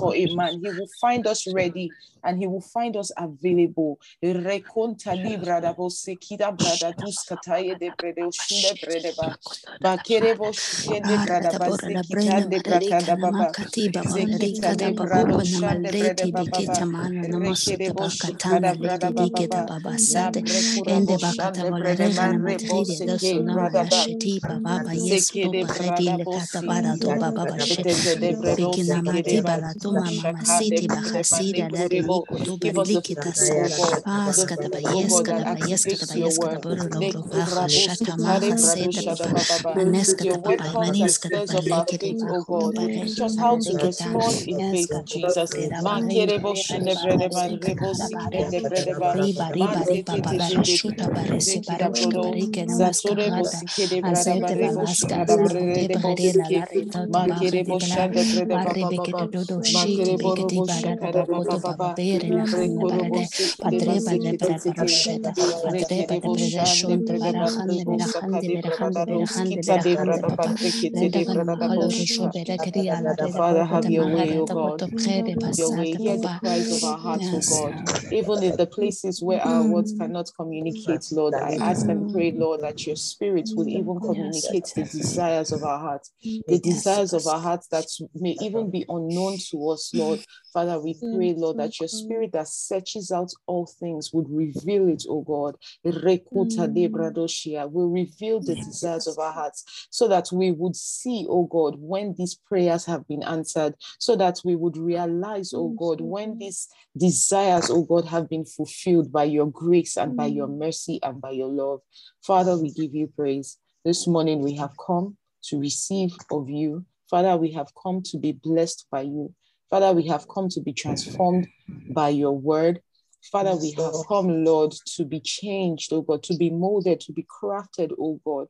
for a man, he will find us ready and he will find us available. Reconta libra da você kida brada dus kataye de brede ushinde brede ba. Ba kerebo shende brada ba sekita de brada da baba. Zekita de brado shande brede baba. Rekerebo shikada brada baba baba. Sade ende bakata volere na matride do suna shiti baba ba yes to bredi le kata bara do baba ba shiti rikina mati bara to mama masiti bakasira da de do shata ba ba ba just how to respond in faith Jesus brede rebo brede ba riba riba riba shuta shuta brada brede makere brede bare baba beke baba de do shi makere de beke di borobo bara da shikada boko baba to baba baba bere la hanne rekoro de bosikede padre bare bara sheta padre rekere bare bare boshande shonte bara hande barebo bera hande sakade bera hande brada bera hande roskita bera de hande brada papa barrekete reda de kana brada mahalo ro sho boshika bere kedi ala reda Father, have your way, O God. Your way. Hear the cries of our hearts, O God. Even in the places where our words mm. cannot communicate, Lord, I ask and Mm. pray, Lord, that your spirit will even communicate the desires of our hearts, the desires of our hearts that may even be unknown to us, Lord. Father, we pray, Lord, that your spirit that searches out all things would reveal it, O God. Bradoshia Will reveal the desires of our hearts so that we would see, oh God, when these prayers have been answered, so that we would realize, oh God, when these desires, oh God, have been fulfilled by your grace and by your mercy and by your love. Father, we give you praise. This morning we have come to receive of you. Father, we have come to be blessed by you. Father, we have come to be transformed by your word. Father, we have come, Lord, to be changed, oh God, to be molded, to be crafted, oh God,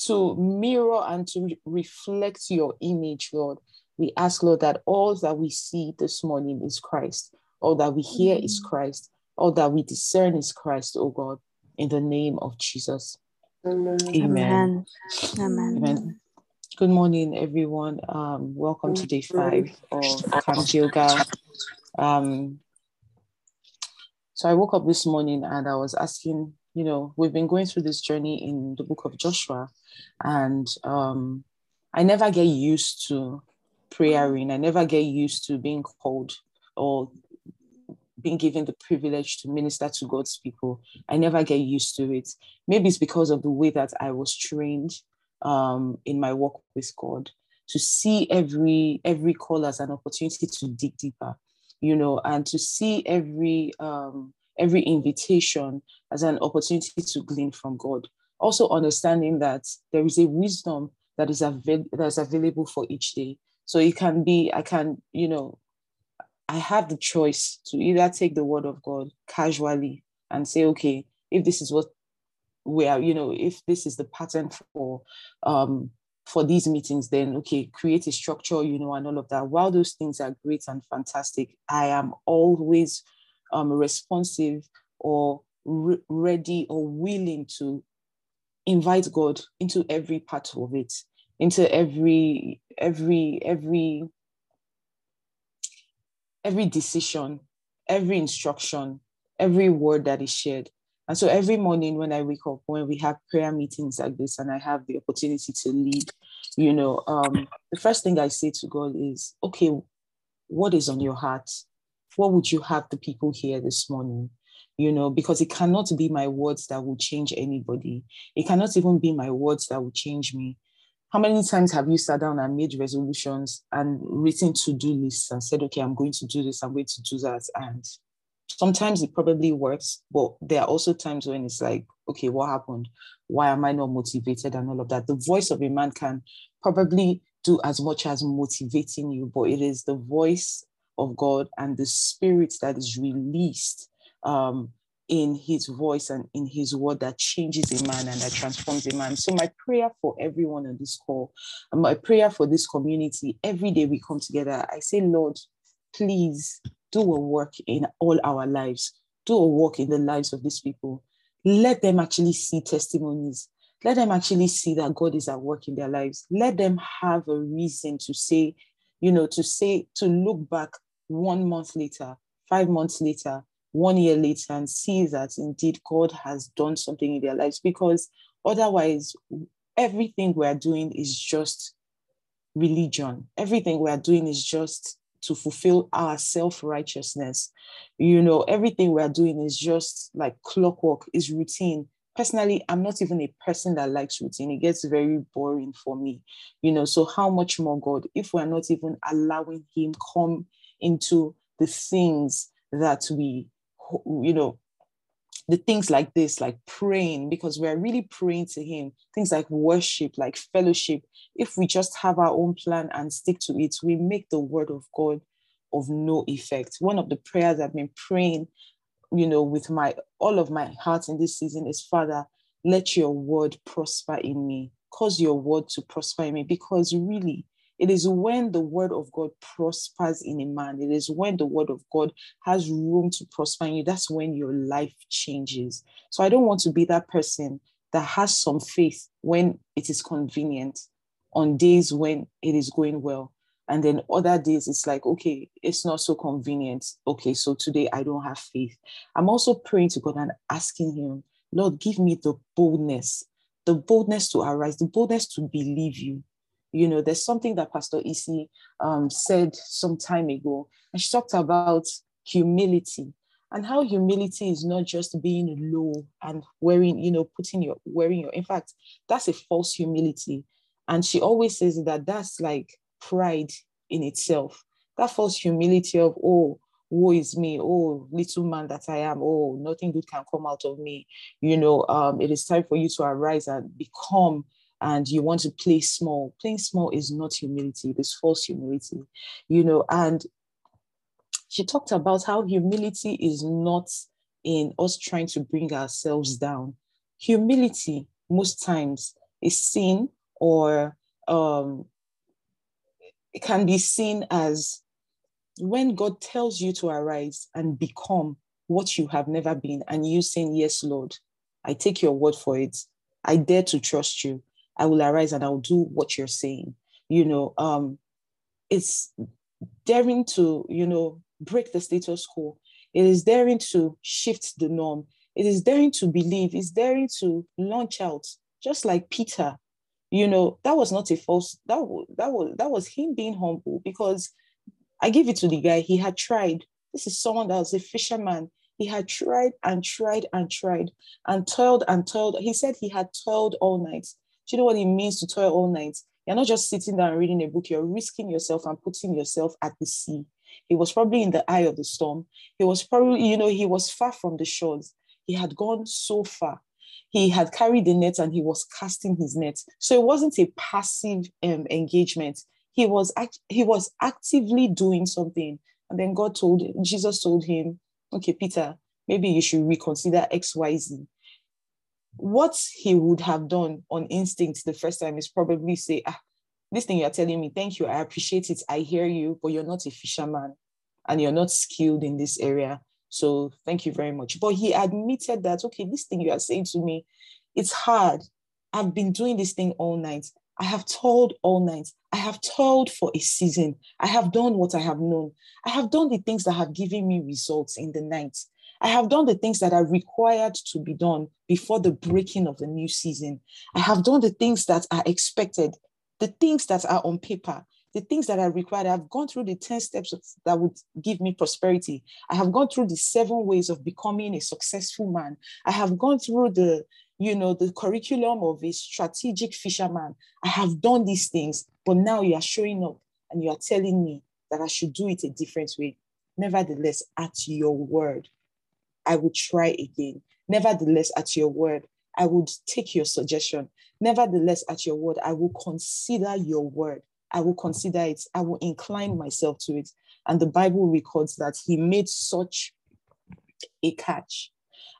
to mirror and to re- reflect your image, Lord. We ask, Lord, that all that we see this morning is Christ, all that we hear is mm-hmm. Christ, all that we discern is Christ, oh God, in the name of Jesus. Amen. amen amen Amen. Good morning, everyone. Um, welcome to day five of Camp Yoga. Um, so I woke up this morning and I was asking, you know, we've been going through this journey in the book of Joshua, and um, I never get used to praying. I never get used to being called or being given the privilege to minister to God's people. I never get used to it. Maybe it's because of the way that I was trained um, in my walk with God to see every every call as an opportunity to dig deeper, you know, and to see every um, every invitation as an opportunity to glean from God. Also understanding that there is a wisdom that is avail- that is available for each day. So it can be, I can, you know, I have the choice to either take the word of God casually and say, okay, if this is what we are, you know, if this is the pattern for um for these meetings, then okay, create a structure, you know, and all of that. While those things are great and fantastic, I am always um responsive or re- ready or willing to invite God into every part of it, into every every every every decision, every instruction, every word that is shared. And so every morning when I wake up, when we have prayer meetings like this, and I have the opportunity to lead, you know, um, the first thing I say to God is, okay, what is on your heart? What would you have the people hear this morning? You know, because it cannot be my words that will change anybody. It cannot even be my words that will change me. How many times have you sat down and made resolutions and written to do lists and said, okay, I'm going to do this, I'm going to do that? And sometimes it probably works, but there are also times when it's like, okay, what happened? Why am I not motivated and all of that? The voice of a man can probably do as much as motivating you, but it is the voice of God and the spirit that is released um, in his voice and in his word that changes a man and that transforms a man. So, my prayer for everyone on this call, my prayer for this community, every day we come together, I say, Lord, please do a work in all our lives, do a work in the lives of these people. Let them actually see testimonies. Let them actually see that God is at work in their lives. Let them have a reason to say, you know, to say, to look back one month later, five months later, one year later, and see that indeed God has done something in their lives. Because otherwise, everything we're doing is just religion. Everything we're doing is just to fulfill our self righteousness. You know, everything we're doing is just like clockwork, is routine. Personally i'm not even a person that likes routine. It gets very boring for me you know. So how much more god? If we're not even allowing him come into the things that we you know the things like this like praying because we're really praying to him things like worship like fellowship if we just have our own plan and stick to it we make the word of god of no effect one of the prayers i've been praying you know, with my all of my heart in this season is Father, let your word prosper in me. Cause your word to prosper in me. Because really, it is when the word of God prospers in a man, it is when the word of God has room to prosper in you. That's when your life changes. So I don't want to be that person that has some faith when it is convenient on days when it is going well. And then other days, it's like, okay, it's not so convenient. Okay, so today I don't have faith. I'm also praying to God and asking Him, Lord, give me the boldness, the boldness to arise, the boldness to believe you. You know, there's something that Pastor Isi um, said some time ago, and she talked about humility and how humility is not just being low and wearing, you know, putting your wearing your. In fact, that's a false humility. And she always says that that's like pride in itself. That false humility of, oh, woe is me, oh, little man that I am, oh, nothing good can come out of me. You know, um, it is time for you to arise and become, and you want to play small. Playing small is not humility, it is false humility, you know. And she talked about how humility is not in us trying to bring ourselves down. Humility, most times, is seen or um, it can be seen as when God tells you to arise and become what you have never been, and you saying, Yes, Lord, I take your word for it. I dare to trust you. I will arise and I'll do what you're saying. You know, um, it's daring to, you know, break the status quo. It is daring to shift the norm. It is daring to believe. It's daring to launch out, just like Peter you know that was not a false that was that was that was him being humble because i give it to the guy he had tried this is someone that was a fisherman he had tried and tried and tried and toiled and toiled he said he had toiled all night do you know what it means to toil all night you're not just sitting down reading a book you're risking yourself and putting yourself at the sea he was probably in the eye of the storm he was probably you know he was far from the shores he had gone so far he had carried the net and he was casting his net. So it wasn't a passive um, engagement. He was act- he was actively doing something. And then God told Jesus told him, "Okay, Peter, maybe you should reconsider X, Y, Z." What he would have done on instinct the first time is probably say, "Ah, this thing you're telling me, thank you, I appreciate it, I hear you, but you're not a fisherman, and you're not skilled in this area. So thank you very much. But he admitted that, okay, this thing you are saying to me, it's hard. I've been doing this thing all night. I have told all night. I have told for a season. I have done what I have known. I have done the things that have given me results in the night. I have done the things that are required to be done before the breaking of the new season. I have done the things that are expected, the things that are on paper the things that are required. I've gone through the 10 steps that would give me prosperity. I have gone through the seven ways of becoming a successful man. I have gone through the, you know, the curriculum of a strategic fisherman. I have done these things, but now you are showing up and you are telling me that I should do it a different way. Nevertheless, at your word, I will try again. Nevertheless, at your word, I would take your suggestion. Nevertheless, at your word, I will consider your word. I will consider it, I will incline myself to it. And the Bible records that he made such a catch.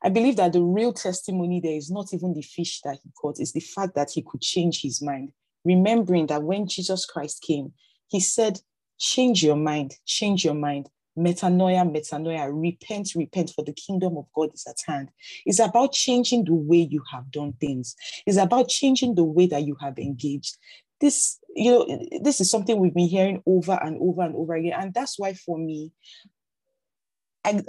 I believe that the real testimony there is not even the fish that he caught, it's the fact that he could change his mind. Remembering that when Jesus Christ came, he said, Change your mind, change your mind. Metanoia, metanoia, repent, repent, for the kingdom of God is at hand. It's about changing the way you have done things. It's about changing the way that you have engaged this, you know, this is something we've been hearing over and over and over again. And that's why for me, I,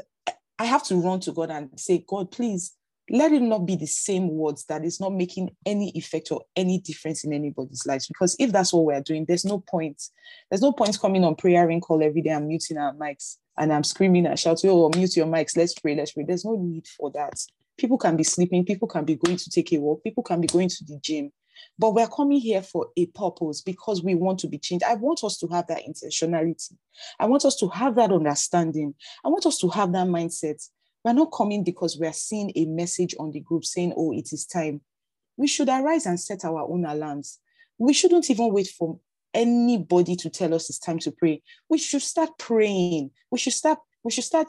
I have to run to God and say, God, please let it not be the same words that is not making any effect or any difference in anybody's lives. Because if that's what we're doing, there's no point. There's no point coming on prayer ring call every day and muting our mics and I'm screaming and shouting, oh, mute your mics, let's pray, let's pray. There's no need for that. People can be sleeping, people can be going to take a walk, people can be going to the gym. But we're coming here for a purpose because we want to be changed. I want us to have that intentionality. I want us to have that understanding. I want us to have that mindset we're not coming because we're seeing a message on the group saying, oh, it is time. We should arise and set our own alarms. We shouldn't even wait for anybody to tell us it's time to pray. We should start praying. We should start, we should start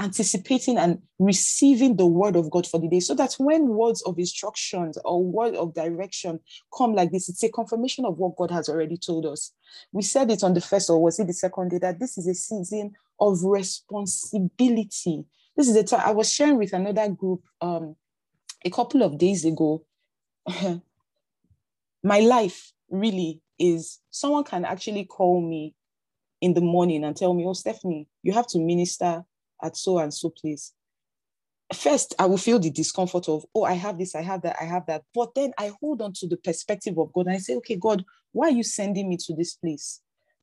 anticipating and receiving the word of God for the day so that when words of instructions or word of direction come like this, it's a confirmation of what God has already told us. We said it on the first or was it the second day that this is a season of responsibility this is the time I was sharing with another group um, a couple of days ago. my life really is someone can actually call me in the morning and tell me, Oh, Stephanie, you have to minister at so and so place. First, I will feel the discomfort of, oh, I have this, I have that, I have that. But then I hold on to the perspective of God and I say, okay, God, why are you sending me to this place?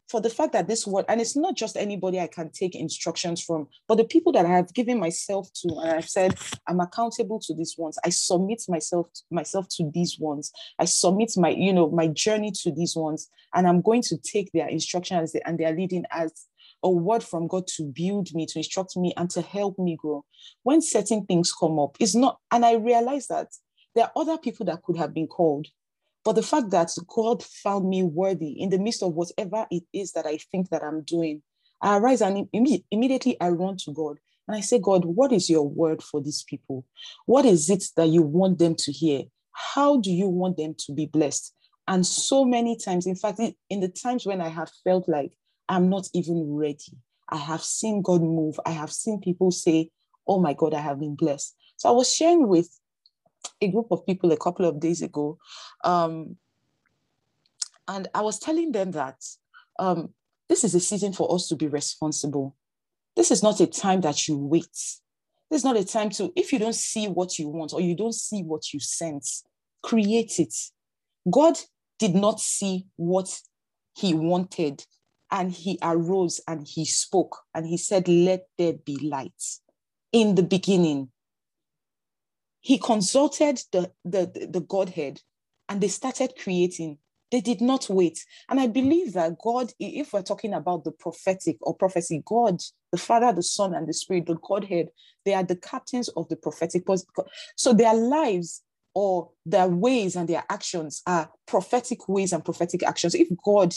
For the fact that this word, and it's not just anybody I can take instructions from, but the people that I have given myself to, and I've said, I'm accountable to these ones. I submit myself myself to these ones. I submit my, you know, my journey to these ones, and I'm going to take their instructions and their leading as a word from God to build me, to instruct me, and to help me grow. When certain things come up, it's not, and I realize that there are other people that could have been called but the fact that God found me worthy in the midst of whatever it is that I think that I'm doing, I arise and Im- immediately I run to God and I say, God, what is your word for these people? What is it that you want them to hear? How do you want them to be blessed? And so many times, in fact, in the times when I have felt like I'm not even ready, I have seen God move. I have seen people say, Oh my God, I have been blessed. So I was sharing with a group of people a couple of days ago. Um, and I was telling them that um, this is a season for us to be responsible. This is not a time that you wait. This is not a time to, if you don't see what you want or you don't see what you sense, create it. God did not see what he wanted and he arose and he spoke and he said, Let there be light. In the beginning, he consulted the, the, the Godhead and they started creating. They did not wait. And I believe that God, if we're talking about the prophetic or prophecy, God, the Father, the Son, and the Spirit, the Godhead, they are the captains of the prophetic. So their lives or their ways and their actions are prophetic ways and prophetic actions. If God,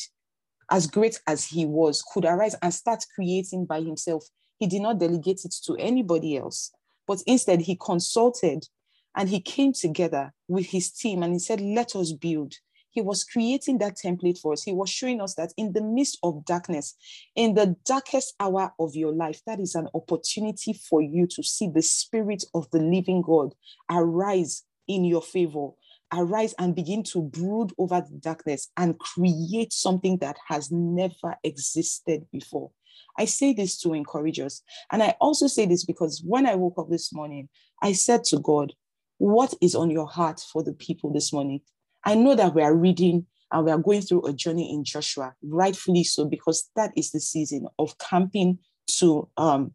as great as he was, could arise and start creating by himself, he did not delegate it to anybody else, but instead he consulted and he came together with his team and he said, Let us build. He was creating that template for us. He was showing us that in the midst of darkness, in the darkest hour of your life, that is an opportunity for you to see the spirit of the living God arise in your favor. Arise and begin to brood over the darkness and create something that has never existed before. I say this to encourage us. And I also say this because when I woke up this morning, I said to God, what is on your heart for the people this morning? I know that we are reading and we are going through a journey in Joshua, rightfully so, because that is the season of camping to um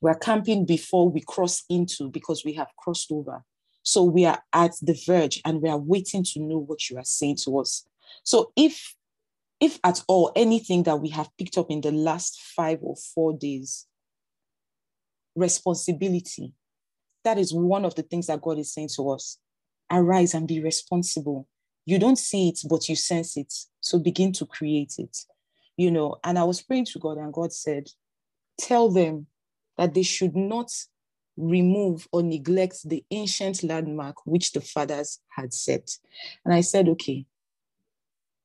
we're camping before we cross into because we have crossed over. So we are at the verge and we are waiting to know what you are saying to us. So if if at all anything that we have picked up in the last five or four days, responsibility, that is one of the things that God is saying to us. Arise and be responsible. You don't see it, but you sense it. So begin to create it. You know, and I was praying to God, and God said, Tell them that they should not remove or neglect the ancient landmark which the fathers had set. And I said, okay,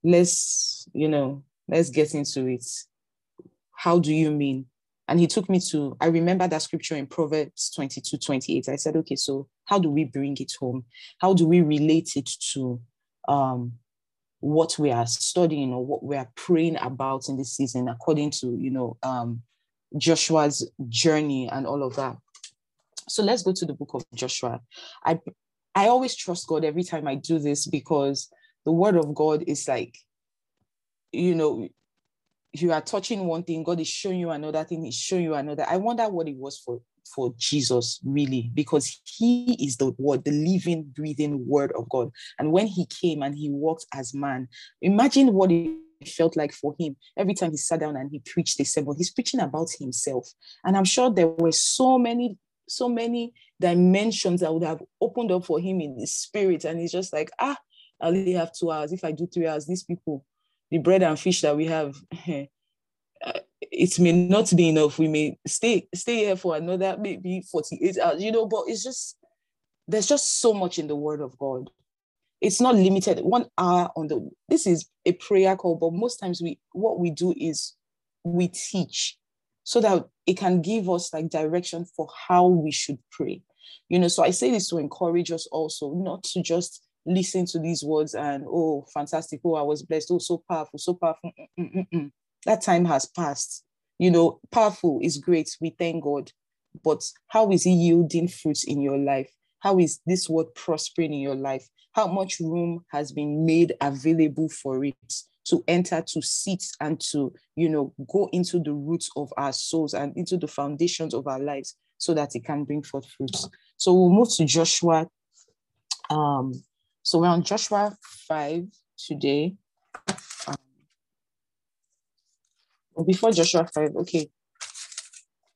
let's, you know, let's get into it. How do you mean? And he took me to, I remember that scripture in Proverbs 22, 28. I said, okay, so how do we bring it home? How do we relate it to um, what we are studying or what we are praying about in this season, according to you know um, Joshua's journey and all of that. So let's go to the book of Joshua. I I always trust God every time I do this because the word of God is like, you know, you are touching one thing, God is showing you another thing, He's showing you another. I wonder what it was for for Jesus, really, because he is the word, the living, breathing word of God. And when he came and he walked as man, imagine what it felt like for him every time he sat down and he preached a sermon. He's preaching about himself. And I'm sure there were so many, so many dimensions that would have opened up for him in the spirit. And he's just like, ah, I only have two hours. If I do three hours, these people, the bread and fish that we have, uh, it may not be enough. We may stay stay here for another maybe 48 hours, you know, but it's just there's just so much in the word of God. It's not limited. One hour on the this is a prayer call, but most times we what we do is we teach so that it can give us like direction for how we should pray. You know, so I say this to encourage us also, not to just listen to these words and oh fantastic oh i was blessed oh so powerful so powerful Mm-mm-mm. that time has passed. You know powerful is great we thank god. But how is he yielding fruits in your life? How is this word prospering in your life? How much room has been made available for it to enter to sit and to you know go into the roots of our souls and into the foundations of our lives so that it can bring forth fruits so we'll move to joshua um so we're on Joshua 5 today. Um, before Joshua 5, okay.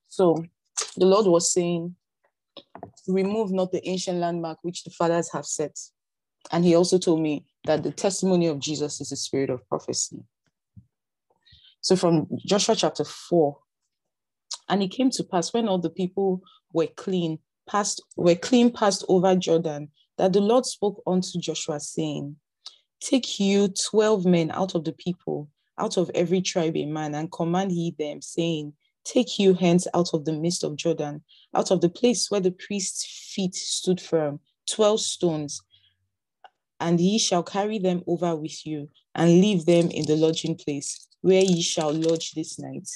So the Lord was saying, remove not the ancient landmark which the fathers have set. And he also told me that the testimony of Jesus is the spirit of prophecy. So from Joshua chapter 4, and it came to pass when all the people were clean, passed, were clean passed over Jordan, that the Lord spoke unto Joshua, saying, Take you 12 men out of the people, out of every tribe a man, and command ye them, saying, Take you hence out of the midst of Jordan, out of the place where the priest's feet stood firm, 12 stones, and ye shall carry them over with you, and leave them in the lodging place, where ye shall lodge this night.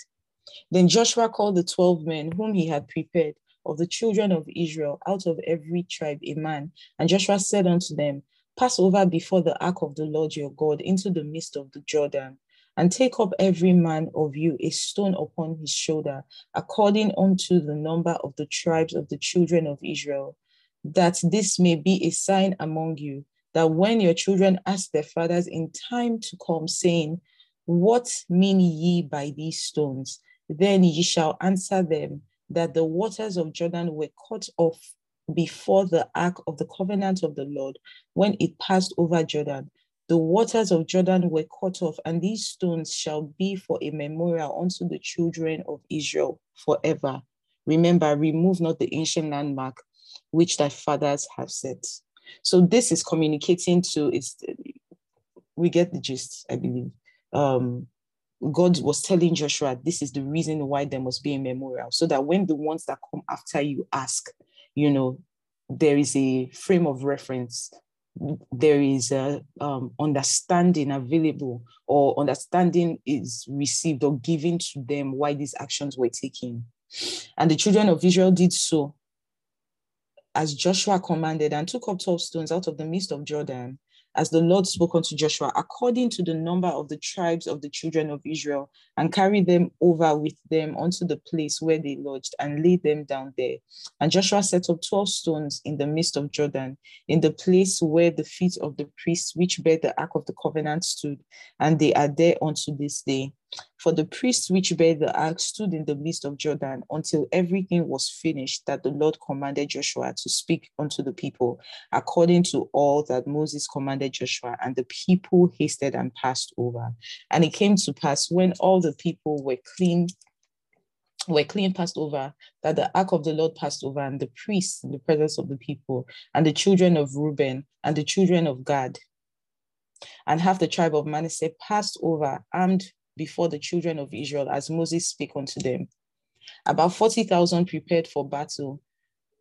Then Joshua called the 12 men whom he had prepared of the children of Israel out of every tribe a man. And Joshua said unto them, Pass over before the ark of the Lord your God into the midst of the Jordan, and take up every man of you a stone upon his shoulder, according unto the number of the tribes of the children of Israel, that this may be a sign among you, that when your children ask their fathers in time to come, saying, What mean ye by these stones? Then ye shall answer them that the waters of Jordan were cut off before the ark of the covenant of the Lord when it passed over Jordan. The waters of Jordan were cut off, and these stones shall be for a memorial unto the children of Israel forever. Remember, remove not the ancient landmark which thy fathers have set. So this is communicating to it's we get the gist, I believe. Um, God was telling Joshua, this is the reason why there must be a memorial, so that when the ones that come after you ask, you know, there is a frame of reference, there is a um, understanding available, or understanding is received or given to them why these actions were taken. And the children of Israel did so. As Joshua commanded and took up 12 stones out of the midst of Jordan as the Lord spoke unto Joshua, according to the number of the tribes of the children of Israel, and carried them over with them unto the place where they lodged, and laid them down there. And Joshua set up 12 stones in the midst of Jordan, in the place where the feet of the priests which bear the ark of the covenant stood, and they are there unto this day. For the priests which bear the ark stood in the midst of Jordan until everything was finished that the Lord commanded Joshua to speak unto the people, according to all that Moses commanded Joshua. And the people hasted and passed over. And it came to pass when all the people were clean were clean passed over, that the ark of the Lord passed over, and the priests in the presence of the people, and the children of Reuben, and the children of Gad, and half the tribe of Manasseh passed over, armed before the children of Israel as Moses spake unto them. About 40,000 prepared for battle,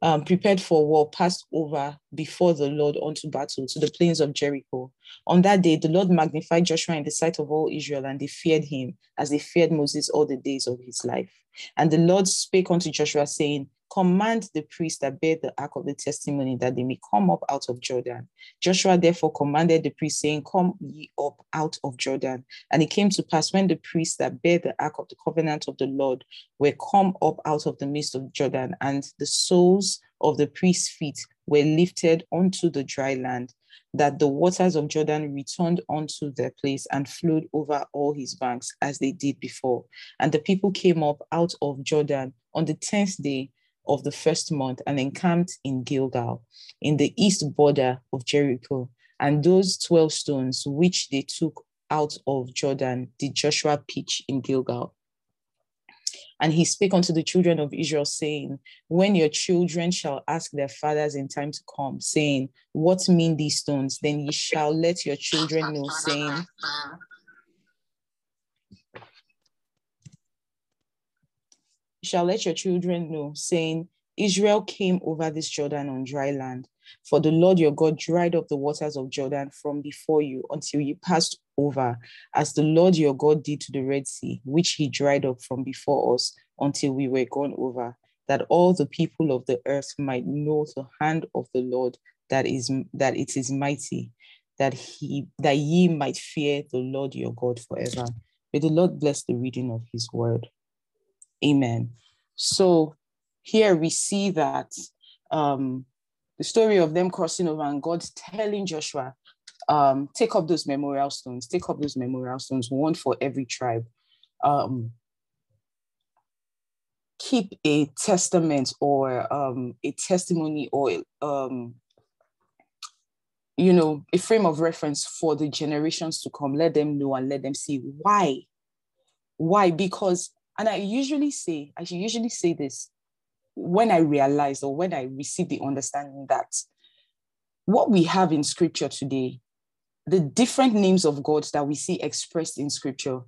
um, prepared for war passed over before the Lord unto battle to the plains of Jericho. On that day, the Lord magnified Joshua in the sight of all Israel, and they feared him as they feared Moses all the days of his life. And the Lord spake unto Joshua, saying, Command the priests that bear the ark of the testimony that they may come up out of Jordan. Joshua therefore commanded the priests, saying, Come ye up out of Jordan. And it came to pass when the priests that bear the ark of the covenant of the Lord were come up out of the midst of Jordan, and the soles of the priests' feet were lifted onto the dry land, that the waters of Jordan returned unto their place and flowed over all his banks as they did before. And the people came up out of Jordan on the tenth day of the first month and encamped in Gilgal, in the east border of Jericho. And those 12 stones which they took out of Jordan did Joshua pitch in Gilgal. And he spake unto the children of Israel, saying, When your children shall ask their fathers in time to come, saying, What mean these stones? Then ye shall let your children know, saying, shall let your children know, saying, Israel came over this Jordan on dry land. For the Lord your God dried up the waters of Jordan from before you until you passed over, as the Lord your God did to the Red Sea, which he dried up from before us until we were gone over, that all the people of the earth might know the hand of the Lord that is that it is mighty, that he that ye might fear the Lord your God forever. May the Lord bless the reading of his word. Amen. So here we see that um, the story of them crossing over and God telling Joshua, um, take up those memorial stones, take up those memorial stones, one for every tribe. Um, keep a testament or um, a testimony or um, you know a frame of reference for the generations to come. Let them know and let them see why. Why? Because and I usually say, I usually say this when I realize or when I receive the understanding that what we have in scripture today, the different names of God that we see expressed in scripture,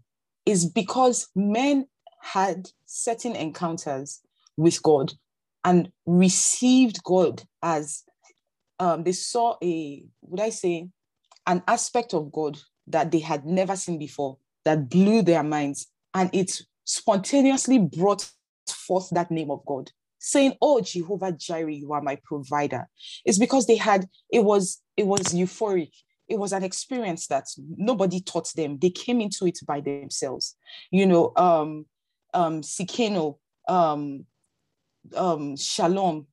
is because men had certain encounters with God and received God as um, they saw a, would I say, an aspect of God that they had never seen before that blew their minds. And it spontaneously brought forth that name of God, saying, Oh, Jehovah Jireh, you are my provider. It's because they had, it was, it was euphoric. It was an experience that nobody taught them. They came into it by themselves. You know, um, um, Tsidkenu, um, um, Shalom,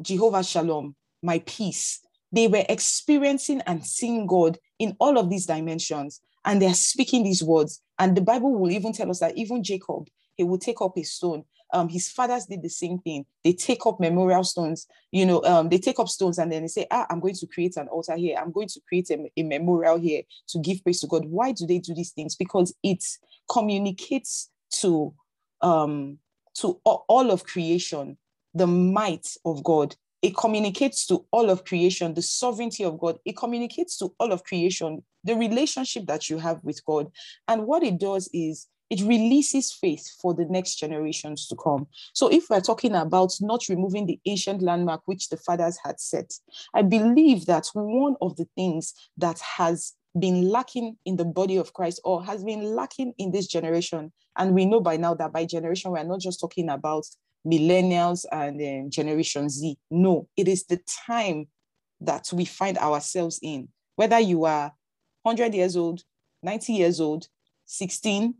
Jehovah Shalom, my peace. They were experiencing and seeing God in all of these dimensions and they're speaking these words. And the Bible will even tell us that even Jacob, he will take up a stone. Um, his fathers did the same thing. They take up memorial stones, you know, um, they take up stones and then they say, ah, I'm going to create an altar here. I'm going to create a, a memorial here to give praise to God. Why do they do these things? Because it communicates to um, to all of creation the might of God it communicates to all of creation the sovereignty of God. It communicates to all of creation the relationship that you have with God. And what it does is it releases faith for the next generations to come. So, if we're talking about not removing the ancient landmark which the fathers had set, I believe that one of the things that has been lacking in the body of Christ or has been lacking in this generation, and we know by now that by generation, we're not just talking about millennials and um, Generation Z. No, it is the time that we find ourselves in. Whether you are 100 years old, 90 years old, 16,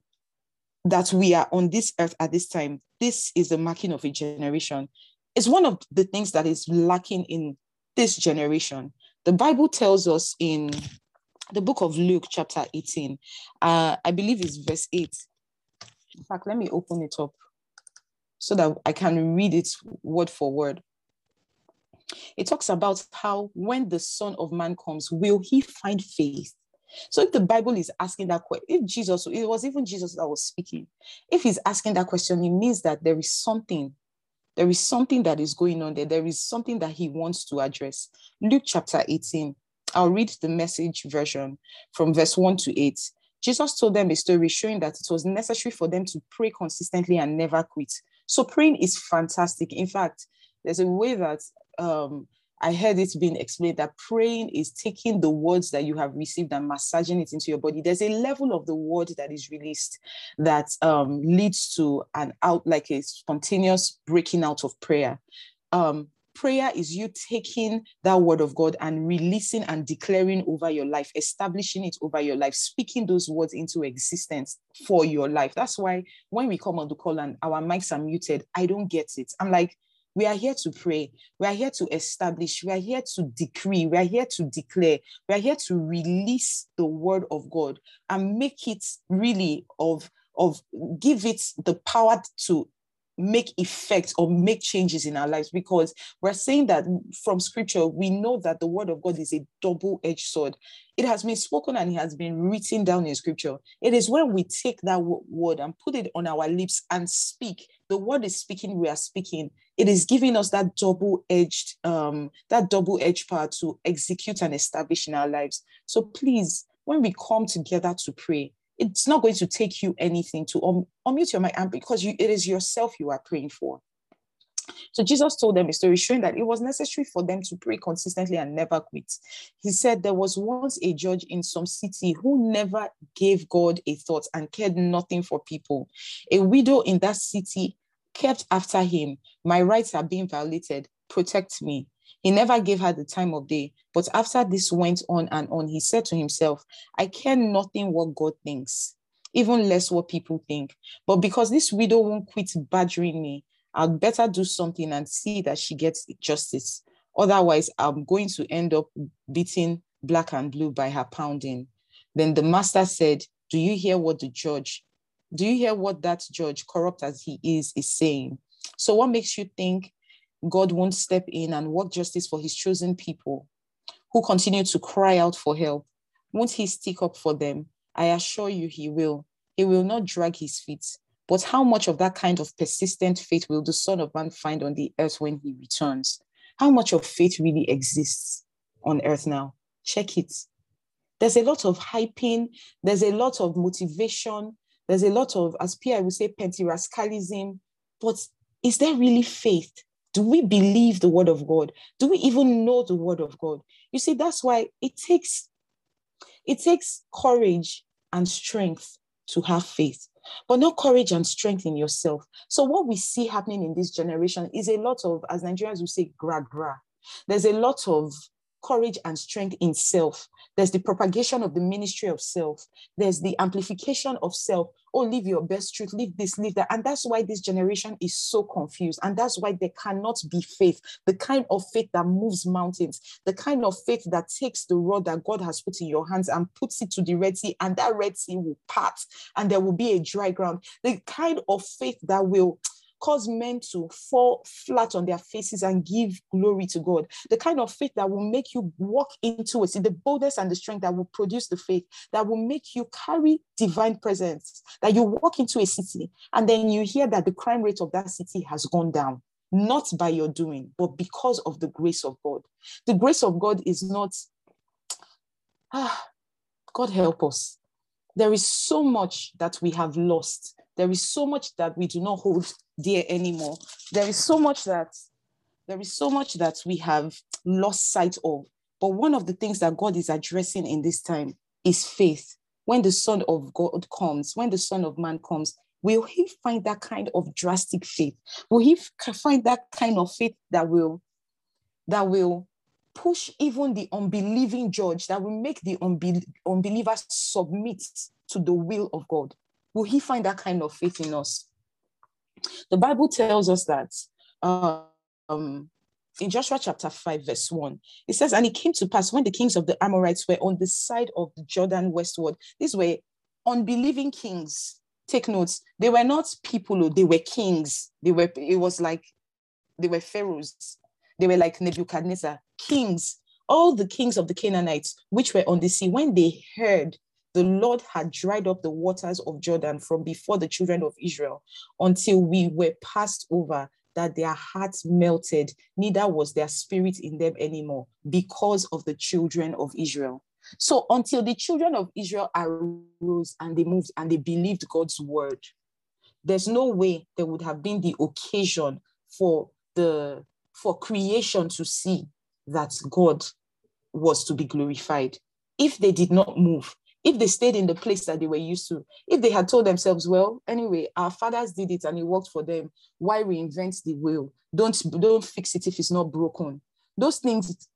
that we are on this earth at this time. This is the marking of a generation. It's one of the things that is lacking in this generation. The Bible tells us in the book of Luke, chapter 18, uh, I believe it's verse 8. In fact, let me open it up so that I can read it word for word. It talks about how when the Son of Man comes, will he find faith? So if the Bible is asking that question, if Jesus, it was even Jesus that was speaking, if he's asking that question, it means that there is something, there is something that is going on there. There is something that he wants to address. Luke chapter 18, I'll read the message version from verse 1 to 8. Jesus told them a story showing that it was necessary for them to pray consistently and never quit. So praying is fantastic. In fact, there's a way that um, I heard it being explained that praying is taking the words that you have received and massaging it into your body. There's a level of the word that is released that um, leads to an out, like a spontaneous breaking out of prayer. Um, prayer is you taking that word of God and releasing and declaring over your life, establishing it over your life, speaking those words into existence for your life. That's why when we come on the call and our mics are muted, I don't get it. I'm like, we are here to pray. We are here to establish. We are here to decree. We are here to declare. We are here to release the word of God and make it really of, of give it the power to make effect or make changes in our lives because we're saying that from scripture we know that the word of god is a double-edged sword it has been spoken and it has been written down in scripture it is when we take that word and put it on our lips and speak the word is speaking we are speaking it is giving us that double-edged um that double-edged power to execute and establish in our lives so please when we come together to pray it's not going to take you anything to um, unmute your mic and because you, it is yourself you are praying for so Jesus told them a story showing that it was necessary for them to pray consistently and never quit. He said there was once a judge in some city who never gave God a thought and cared nothing for people. A widow in that city kept after him. My rights are being violated. Protect me. He never gave her the time of day. But after this went on and on, he said to himself, I care nothing what God thinks, even less what people think. But because this widow won't quit badgering me, I'd better do something and see that she gets justice. Otherwise, I'm going to end up beating black and blue by her pounding. Then the master said, Do you hear what the judge, do you hear what that judge, corrupt as he is, is saying? So, what makes you think God won't step in and work justice for his chosen people who continue to cry out for help? Won't he stick up for them? I assure you he will. He will not drag his feet. But how much of that kind of persistent faith will the Son of Man find on the earth when he returns? How much of faith really exists on earth now? Check it. There's a lot of hyping, there's a lot of motivation, there's a lot of, as Pierre would say, pentirascalism. But is there really faith? Do we believe the word of God? Do we even know the word of God? You see, that's why it takes it takes courage and strength to have faith, but not courage and strength in yourself. So what we see happening in this generation is a lot of, as Nigerians would say, gra gra. There's a lot of courage and strength in self. There's the propagation of the ministry of self. There's the amplification of self. Oh, live your best truth, live this, live that. And that's why this generation is so confused. And that's why there cannot be faith, the kind of faith that moves mountains, the kind of faith that takes the rod that God has put in your hands and puts it to the Red Sea, and that Red Sea will part and there will be a dry ground. The kind of faith that will cause men to fall flat on their faces and give glory to God. The kind of faith that will make you walk into it, the boldness and the strength that will produce the faith, that will make you carry divine presence, that you walk into a city and then you hear that the crime rate of that city has gone down. Not by your doing, but because of the grace of God. The grace of God is not, ah, God help us. There is so much that we have lost. There is so much that we do not hold dear anymore. There is so much that there is so much that we have lost sight of. But one of the things that God is addressing in this time is faith. When the Son of God comes, when the Son of Man comes, will he find that kind of drastic faith? Will he find that kind of faith that will that will push even the unbelieving judge, that will make the unbe- unbelievers submit to the will of God? Will he find that kind of faith in us? The Bible tells us that um, in Joshua chapter 5, verse 1, it says, And it came to pass when the kings of the Amorites were on the side of the Jordan westward, these were unbelieving kings. Take notes, they were not people, they were kings. They were, it was like they were pharaohs. They were like Nebuchadnezzar, kings. All the kings of the Canaanites, which were on the sea, when they heard the Lord had dried up the waters of Jordan from before the children of Israel until we were passed over, that their hearts melted, neither was their spirit in them anymore because of the children of Israel. So until the children of Israel arose and they moved and they believed God's word, there's no way there would have been the occasion for the for creation to see that God was to be glorified. If they did not move, if they stayed in the place that they were used to, if they had told themselves, well, anyway, our fathers did it and it worked for them, why reinvent the wheel? Don't, don't fix it if it's not broken. Those things,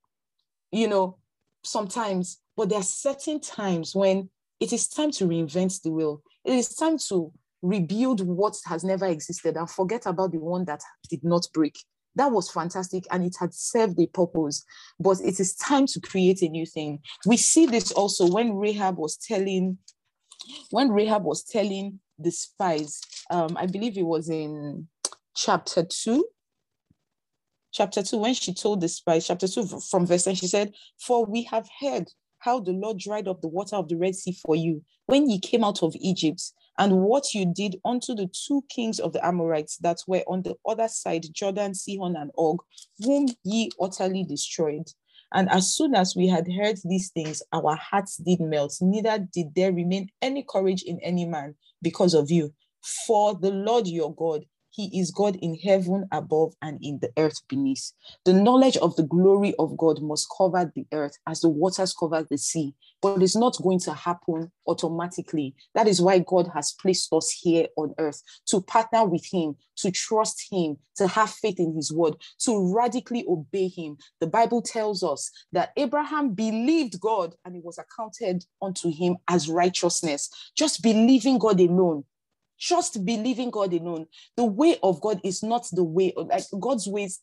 you know, sometimes, but there are certain times when it is time to reinvent the wheel. It is time to rebuild what has never existed and forget about the one that did not break. That was fantastic and it had served a purpose, but it is time to create a new thing. We see this also when Rahab was telling, when Rahab was telling the spies, um, I believe it was in chapter two, chapter 2, when she told the spies, chapter 2 from verse 10, she said, For we have heard how the Lord dried up the water of the Red Sea for you when ye came out of Egypt, and what you did unto the two kings of the Amorites that were on the other side, Jordan, Sihon, and Og, whom ye utterly destroyed. And as soon as we had heard these things, our hearts did melt, neither did there remain any courage in any man because of you. For the Lord your God he is God in heaven above and in the earth beneath. The knowledge of the glory of God must cover the earth as the waters cover the sea, but it's not going to happen automatically. That is why God has placed us here on earth to partner with Him, to trust Him, to have faith in His word, to radically obey Him. The Bible tells us that Abraham believed God and it was accounted unto him as righteousness. Just believing God alone just believing God alone. The way of God is not the way, like God's ways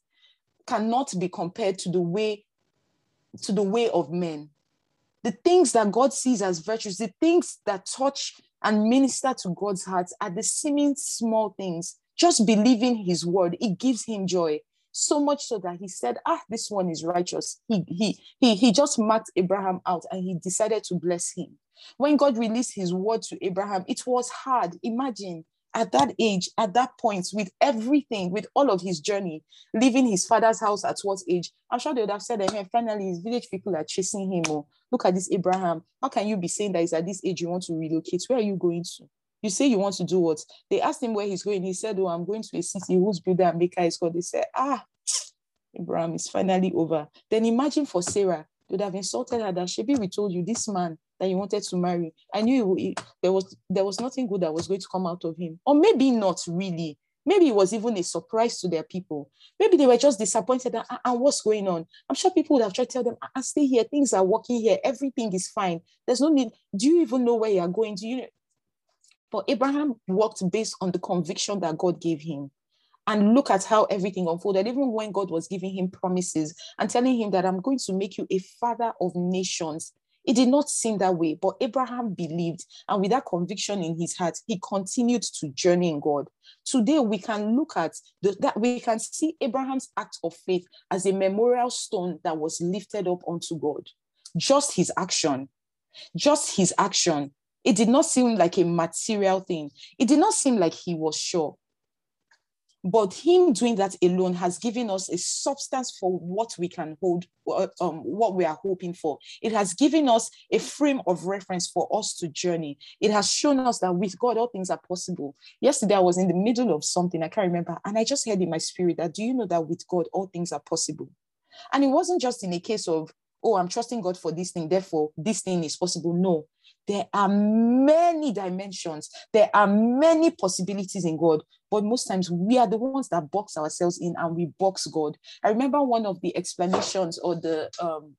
cannot be compared to the way to the way of men. The things that God sees as virtues, the things that touch and minister to God's heart are the seeming small things. Just believing his word, it gives him joy. So much so that he said, Ah, this one is righteous. He he he he just marked Abraham out and he decided to bless him. When God released his word to Abraham, it was hard. Imagine at that age, at that point, with everything, with all of his journey, leaving his father's house at what age? I'm sure they would have said hey, finally his village people are chasing him. Oh, look at this Abraham. How can you be saying that it's at this age you want to relocate? Where are you going to? You say you want to do what? They asked him where he's going. He said, Oh, I'm going to a city whose builder and maker is called. They said, Ah, Abraham is finally over. Then imagine for Sarah, they would have insulted her that Shebi, we told you this man that you wanted to marry. I knew it, it, there was there was nothing good that was going to come out of him, or maybe not really. Maybe it was even a surprise to their people. Maybe they were just disappointed. And, and ah, ah, what's going on? I'm sure people would have tried to tell them, I, I stay here. Things are working here. Everything is fine. There's no need. Do you even know where you are going? Do you? But Abraham walked based on the conviction that God gave him and look at how everything unfolded, even when God was giving him promises and telling him that I'm going to make you a father of nations. It did not seem that way, but Abraham believed, and with that conviction in his heart, he continued to journey in God. Today, we can look at the, that, we can see Abraham's act of faith as a memorial stone that was lifted up unto God. Just his action, just his action. It did not seem like a material thing. It did not seem like he was sure. But him doing that alone has given us a substance for what we can hold, um, what we are hoping for. It has given us a frame of reference for us to journey. It has shown us that with God, all things are possible. Yesterday, I was in the middle of something, I can't remember, and I just heard in my spirit that do you know that with God, all things are possible? And it wasn't just in a case of, oh, I'm trusting God for this thing, therefore this thing is possible. No, there are many dimensions, there are many possibilities in God, but most times we are the ones that box ourselves in and we box God. I remember one of the explanations or the um,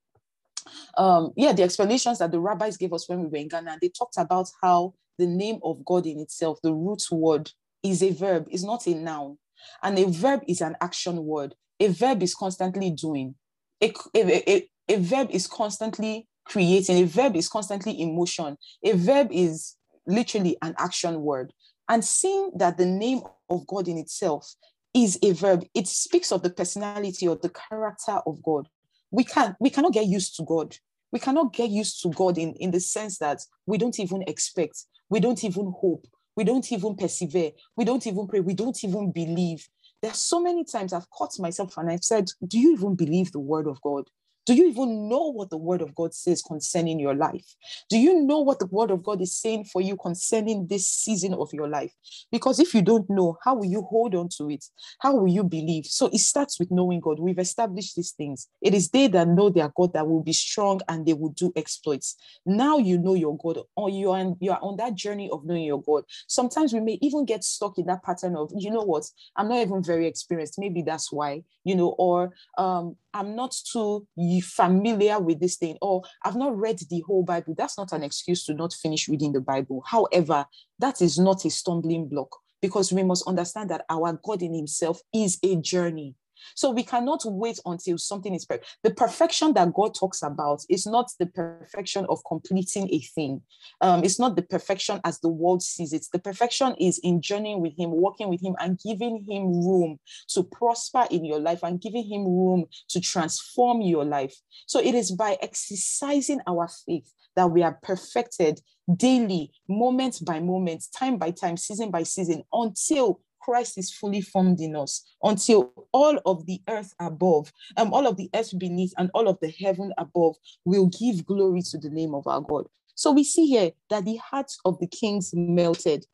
um, yeah, the explanations that the rabbis gave us when we were in Ghana, they talked about how the name of God in itself, the root word, is a verb, is not a noun. And a verb is an action word. A verb is constantly doing. A, a, a, a verb is constantly creating. A verb is constantly in motion. A verb is literally an action word. And seeing that the name of God in itself is a verb, it speaks of the personality or the character of God. We can we cannot get used to God. We cannot get used to God in, in the sense that we don't even expect, we don't even hope, we don't even persevere, we don't even pray, we don't even believe. There are so many times I've caught myself and I've said, Do you even believe the word of God? Do you even know what the word of God says concerning your life? Do you know what the word of God is saying for you concerning this season of your life? Because if you don't know, how will you hold on to it? How will you believe? So it starts with knowing God. We've established these things. It is they that know their God that will be strong and they will do exploits. Now you know your God, or you are, you are on that journey of knowing your God. Sometimes we may even get stuck in that pattern of, you know what, I'm not even very experienced. Maybe that's why, you know, or um, I'm not too familiar with this thing, or I've not read the whole Bible. That's not an excuse to not finish reading the Bible. However, that is not a stumbling block because we must understand that our God in Himself is a journey. So we cannot wait until something is perfect. The perfection that God talks about is not the perfection of completing a thing. Um, it's not the perfection as the world sees it. The perfection is in journeying with Him, walking with Him, and giving Him room to prosper in your life and giving Him room to transform your life. So it is by exercising our faith that we are perfected daily, moment by moment, time by time, season by season, until Christ is fully formed in us until all of the earth above, um, all of the earth beneath, and all of the heaven above will give glory to the name of our God. So we see here that the hearts of the kings melted.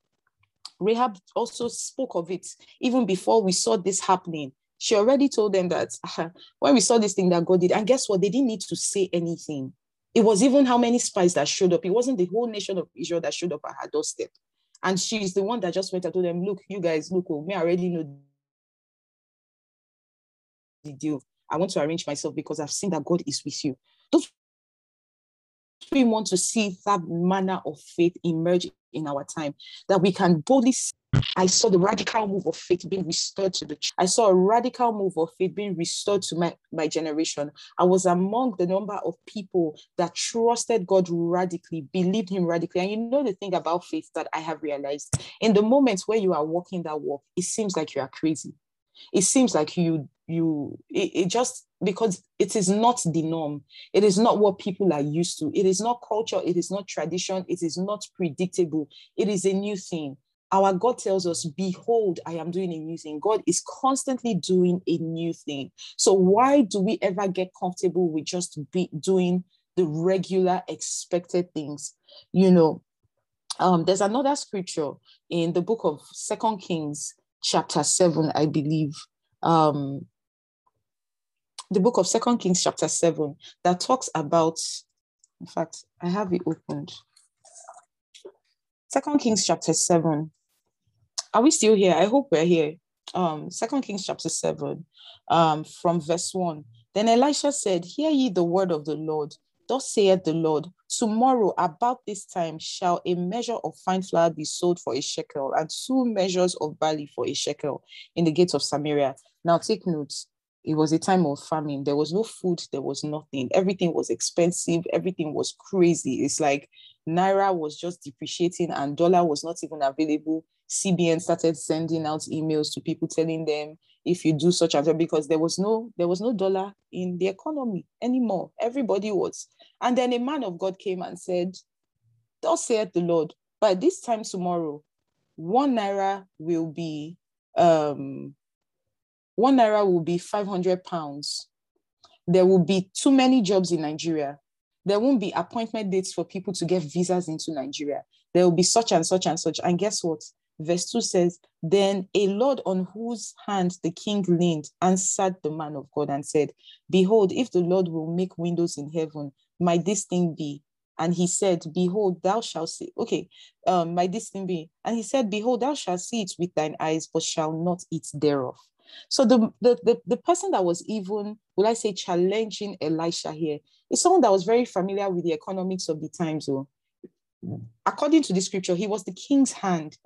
Rahab also spoke of it even before we saw this happening. She already told them that uh, when we saw this thing that God did, and guess what? They didn't need to say anything. It was even how many spies that showed up. It wasn't the whole nation of Israel that showed up at her doorstep. And she's the one that just went and told them, look, you guys, look, oh, me already know the deal. I want to arrange myself because I've seen that God is with you. Don't we want to see that manner of faith emerge in our time, that we can boldly I saw the radical move of faith being restored to the church. I saw a radical move of faith being restored to my, my generation. I was among the number of people that trusted God radically, believed Him radically. And you know the thing about faith that I have realized in the moments where you are walking that walk, it seems like you are crazy. It seems like you you it, it just because it is not the norm it is not what people are used to it is not culture it is not tradition it is not predictable it is a new thing our God tells us, Behold, I am doing a new thing. God is constantly doing a new thing. So, why do we ever get comfortable with just be doing the regular expected things? You know, um, there's another scripture in the book of Second Kings, chapter 7, I believe. Um, the book of Second Kings, chapter 7, that talks about, in fact, I have it opened. Second Kings chapter 7. Are we still here? I hope we're here. Um, Second Kings chapter 7, um, from verse 1. Then Elisha said, Hear ye the word of the Lord. Thus saith the Lord, tomorrow about this time shall a measure of fine flour be sold for a shekel, and two measures of barley for a shekel in the gates of Samaria. Now take notes. It was a time of famine. There was no food, there was nothing. Everything was expensive, everything was crazy. It's like Naira was just depreciating and dollar was not even available. CBN started sending out emails to people telling them if you do such and such because there was no there was no dollar in the economy anymore. Everybody was. And then a man of God came and said, Thus saith the Lord, by this time tomorrow, one naira will be um one naira will be 500 pounds. There will be too many jobs in Nigeria there won't be appointment dates for people to get visas into Nigeria. There will be such and such and such. And guess what? Verse 2 says, Then a Lord on whose hand the king leaned answered the man of God and said, Behold, if the Lord will make windows in heaven, might this thing be? And he said, Behold, thou shalt see. Okay, um, might this thing be? And he said, Behold, thou shalt see it with thine eyes, but shall not eat thereof. So the, the, the, the person that was even, will I say, challenging Elisha here is someone that was very familiar with the economics of the times. So according to the scripture, he was the king's hand.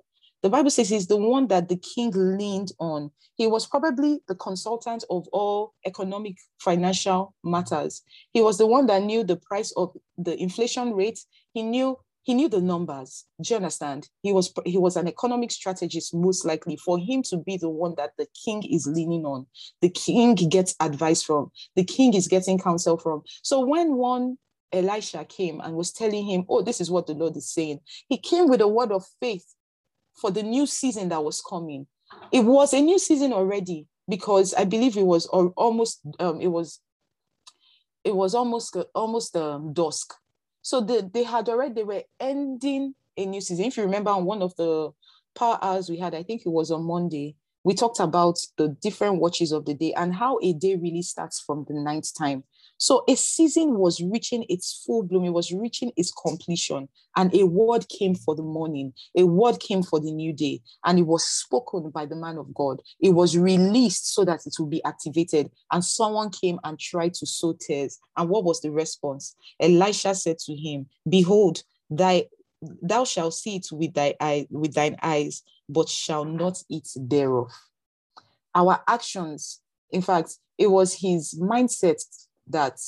The Bible says he's the one that the king leaned on. He was probably the consultant of all economic financial matters. He was the one that knew the price of the inflation rate. He knew he knew the numbers. Do you understand? He was he was an economic strategist, most likely, for him to be the one that the king is leaning on. The king gets advice from. The king is getting counsel from. So when one Elisha came and was telling him, "Oh, this is what the Lord is saying," he came with a word of faith for the new season that was coming. It was a new season already because I believe it was almost um, it was it was almost almost um, dusk. So they, they had already they were ending a new season. If you remember on one of the power hours we had, I think it was on Monday, we talked about the different watches of the day and how a day really starts from the ninth time. So a season was reaching its full bloom, it was reaching its completion, and a word came for the morning, a word came for the new day, and it was spoken by the man of God. It was released so that it would be activated, and someone came and tried to sow tears. And what was the response? Elisha said to him, Behold, thy thou shalt see it with thy eye with thine eyes, but shall not eat thereof. Our actions, in fact, it was his mindset that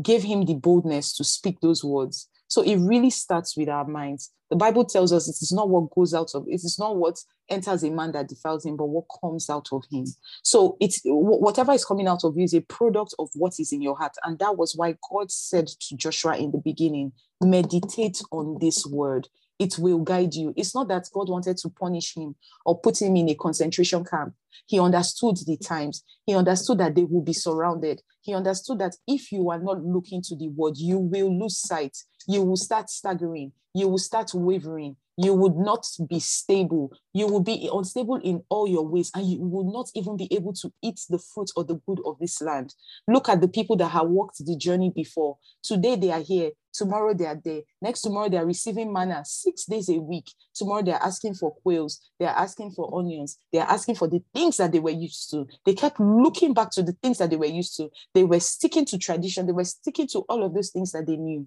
gave him the boldness to speak those words. So it really starts with our minds. The Bible tells us it is not what goes out of it is not what enters a man that defiles him, but what comes out of him. So it's whatever is coming out of you is a product of what is in your heart. And that was why God said to Joshua in the beginning, meditate on this word it will guide you. It's not that God wanted to punish him or put him in a concentration camp. He understood the times. He understood that they will be surrounded. He understood that if you are not looking to the word, you will lose sight. You will start staggering. You will start wavering you would not be stable. You will be unstable in all your ways, and you will not even be able to eat the fruit or the good of this land. Look at the people that have walked the journey before. Today they are here, tomorrow they are there. Next tomorrow they are receiving manna six days a week. Tomorrow they are asking for quails, they are asking for onions, they are asking for the things that they were used to. They kept looking back to the things that they were used to. They were sticking to tradition, they were sticking to all of those things that they knew.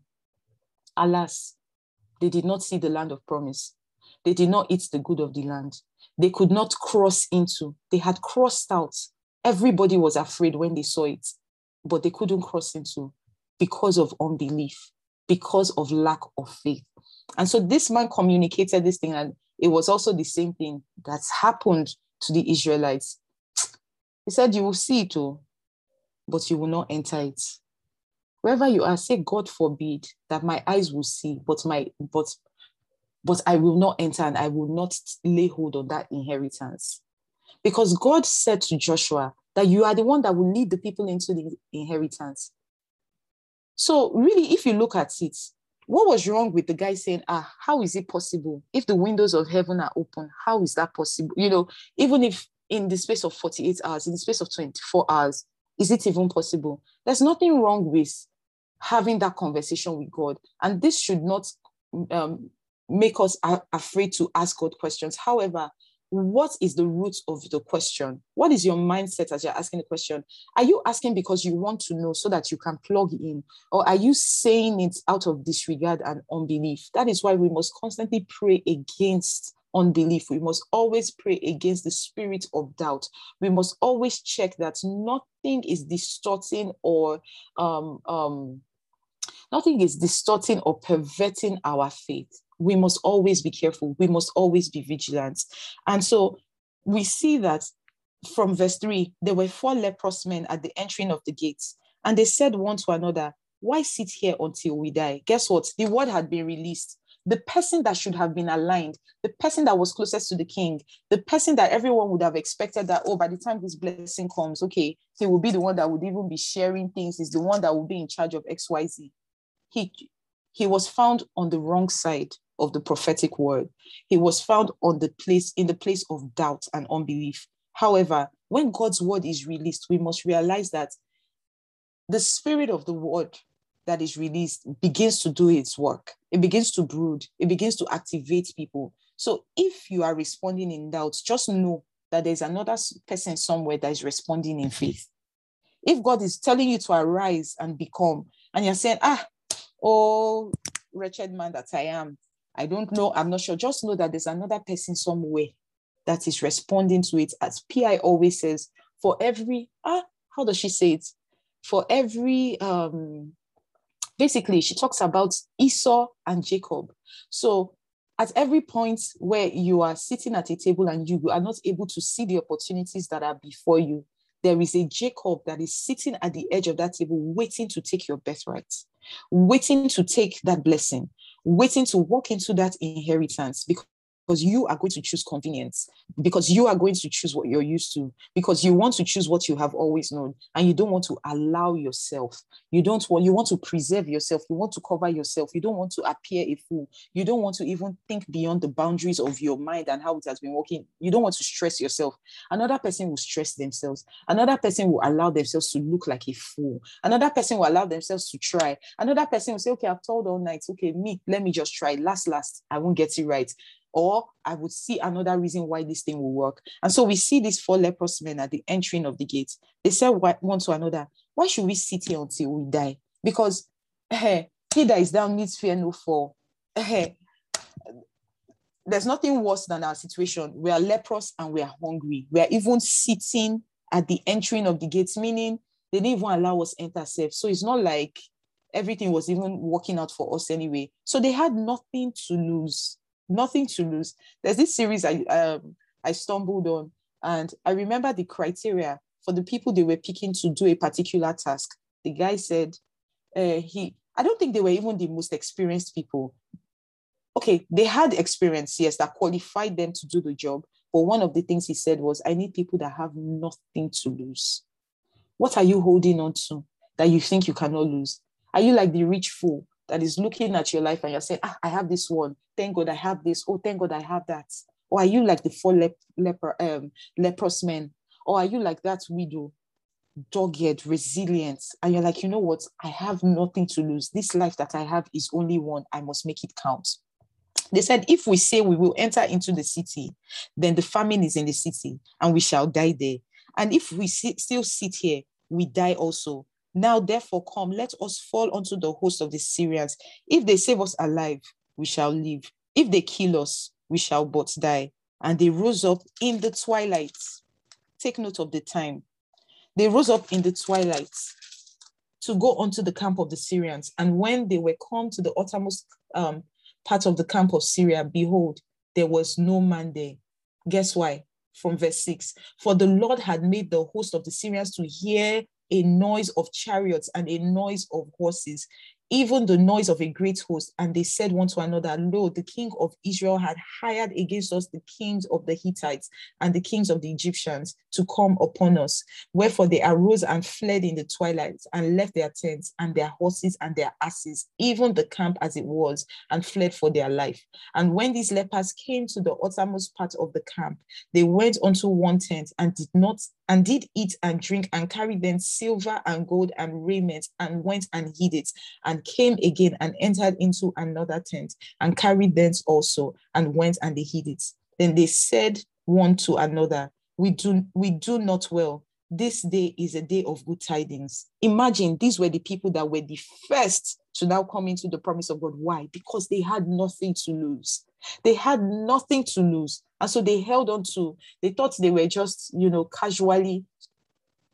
Alas, they did not see the land of promise. They did not eat the good of the land. They could not cross into. They had crossed out. Everybody was afraid when they saw it, but they couldn't cross into because of unbelief, because of lack of faith. And so this man communicated this thing, and it was also the same thing that's happened to the Israelites. He said, You will see it, all, but you will not enter it wherever you are say god forbid that my eyes will see but my but but i will not enter and i will not lay hold on that inheritance. Because god said to joshua that you are the one that will lead the people into the inheritance. So really if you look at it what was wrong with the guy saying ah how is it possible? If the windows of heaven are open how is that possible? You know even if in the space of 48 hours in the space of 24 hours is it even possible? There's nothing wrong with having that conversation with God. And this should not um, make us afraid to ask God questions. However, what is the root of the question? What is your mindset as you're asking the question? Are you asking because you want to know so that you can plug in? Or are you saying it out of disregard and unbelief? That is why we must constantly pray against unbelief. We must always pray against the spirit of doubt. We must always check that nothing is distorting or um, um, Nothing is distorting or perverting our faith. We must always be careful. We must always be vigilant. And so we see that from verse 3 there were four leprous men at the entering of the gates, and they said one to another, Why sit here until we die? Guess what? The word had been released the person that should have been aligned, the person that was closest to the king, the person that everyone would have expected that, oh, by the time this blessing comes, okay, he will be the one that would even be sharing things, is the one that will be in charge of XYZ he he was found on the wrong side of the prophetic word. He was found on the place in the place of doubt and unbelief. However, when God's word is released, we must realize that the spirit of the word that is released begins to do its work. It begins to brood, it begins to activate people. So if you are responding in doubt, just know that there's another person somewhere that is responding in faith. If God is telling you to arise and become, and you're saying, ah, oh, wretched man that I am. I don't know. I'm not sure. Just know that there's another person somewhere that is responding to it. As PI always says, for every, ah, how does she say it? For every, um, basically, she talks about Esau and Jacob. So at every point where you are sitting at a table and you are not able to see the opportunities that are before you, there is a Jacob that is sitting at the edge of that table waiting to take your birthright waiting to take that blessing, waiting to walk into that inheritance because because you are going to choose convenience, because you are going to choose what you're used to, because you want to choose what you have always known, and you don't want to allow yourself. You don't want, you want to preserve yourself. You want to cover yourself. You don't want to appear a fool. You don't want to even think beyond the boundaries of your mind and how it has been working. You don't want to stress yourself. Another person will stress themselves. Another person will allow themselves to look like a fool. Another person will allow themselves to try. Another person will say, okay, I've told all night. Okay, me, let me just try. Last, last, I won't get it right or I would see another reason why this thing will work. And so we see these four leprous men at the entering of the gate. They said one to another, Why should we sit here until we die? Because eh, he that is down needs fear no fall. Eh, there's nothing worse than our situation. We are leprous and we are hungry. We are even sitting at the entering of the gates, meaning they didn't even allow us enter safe. So it's not like everything was even working out for us anyway. So they had nothing to lose nothing to lose. There's this series I um, I stumbled on, and I remember the criteria for the people they were picking to do a particular task. The guy said uh, he. I don't think they were even the most experienced people. Okay, they had experience, yes, that qualified them to do the job. But one of the things he said was, I need people that have nothing to lose. What are you holding on to that you think you cannot lose? Are you like the rich fool that is looking at your life and you're saying, ah, I have this one. Thank God I have this. Oh, thank God I have that. Or are you like the four lep- leper, um, leprous men? Or are you like that widow, dogged, resilient? And you're like, you know what? I have nothing to lose. This life that I have is only one. I must make it count. They said, if we say we will enter into the city, then the famine is in the city and we shall die there. And if we sit, still sit here, we die also. Now, therefore, come, let us fall unto the host of the Syrians. If they save us alive, we shall live. If they kill us, we shall but die. And they rose up in the twilight. Take note of the time. They rose up in the twilight to go unto the camp of the Syrians. And when they were come to the uttermost um, part of the camp of Syria, behold, there was no man there. Guess why? From verse 6 For the Lord had made the host of the Syrians to hear a noise of chariots and a noise of horses, even the noise of a great host. And they said one to another, Lo, the king of Israel had hired against us the kings of the Hittites and the kings of the Egyptians to come upon us. Wherefore they arose and fled in the twilight and left their tents and their horses and their asses, even the camp as it was, and fled for their life. And when these lepers came to the uttermost part of the camp, they went unto one tent and did not and did eat and drink and carried them silver and gold and raiment and went and hid it and came again and entered into another tent and carried thence also and went and they hid it. Then they said one to another, we do we do not well. This day is a day of good tidings. Imagine these were the people that were the first to now come into the promise of God. Why? Because they had nothing to lose. They had nothing to lose. And so they held on to, they thought they were just, you know, casually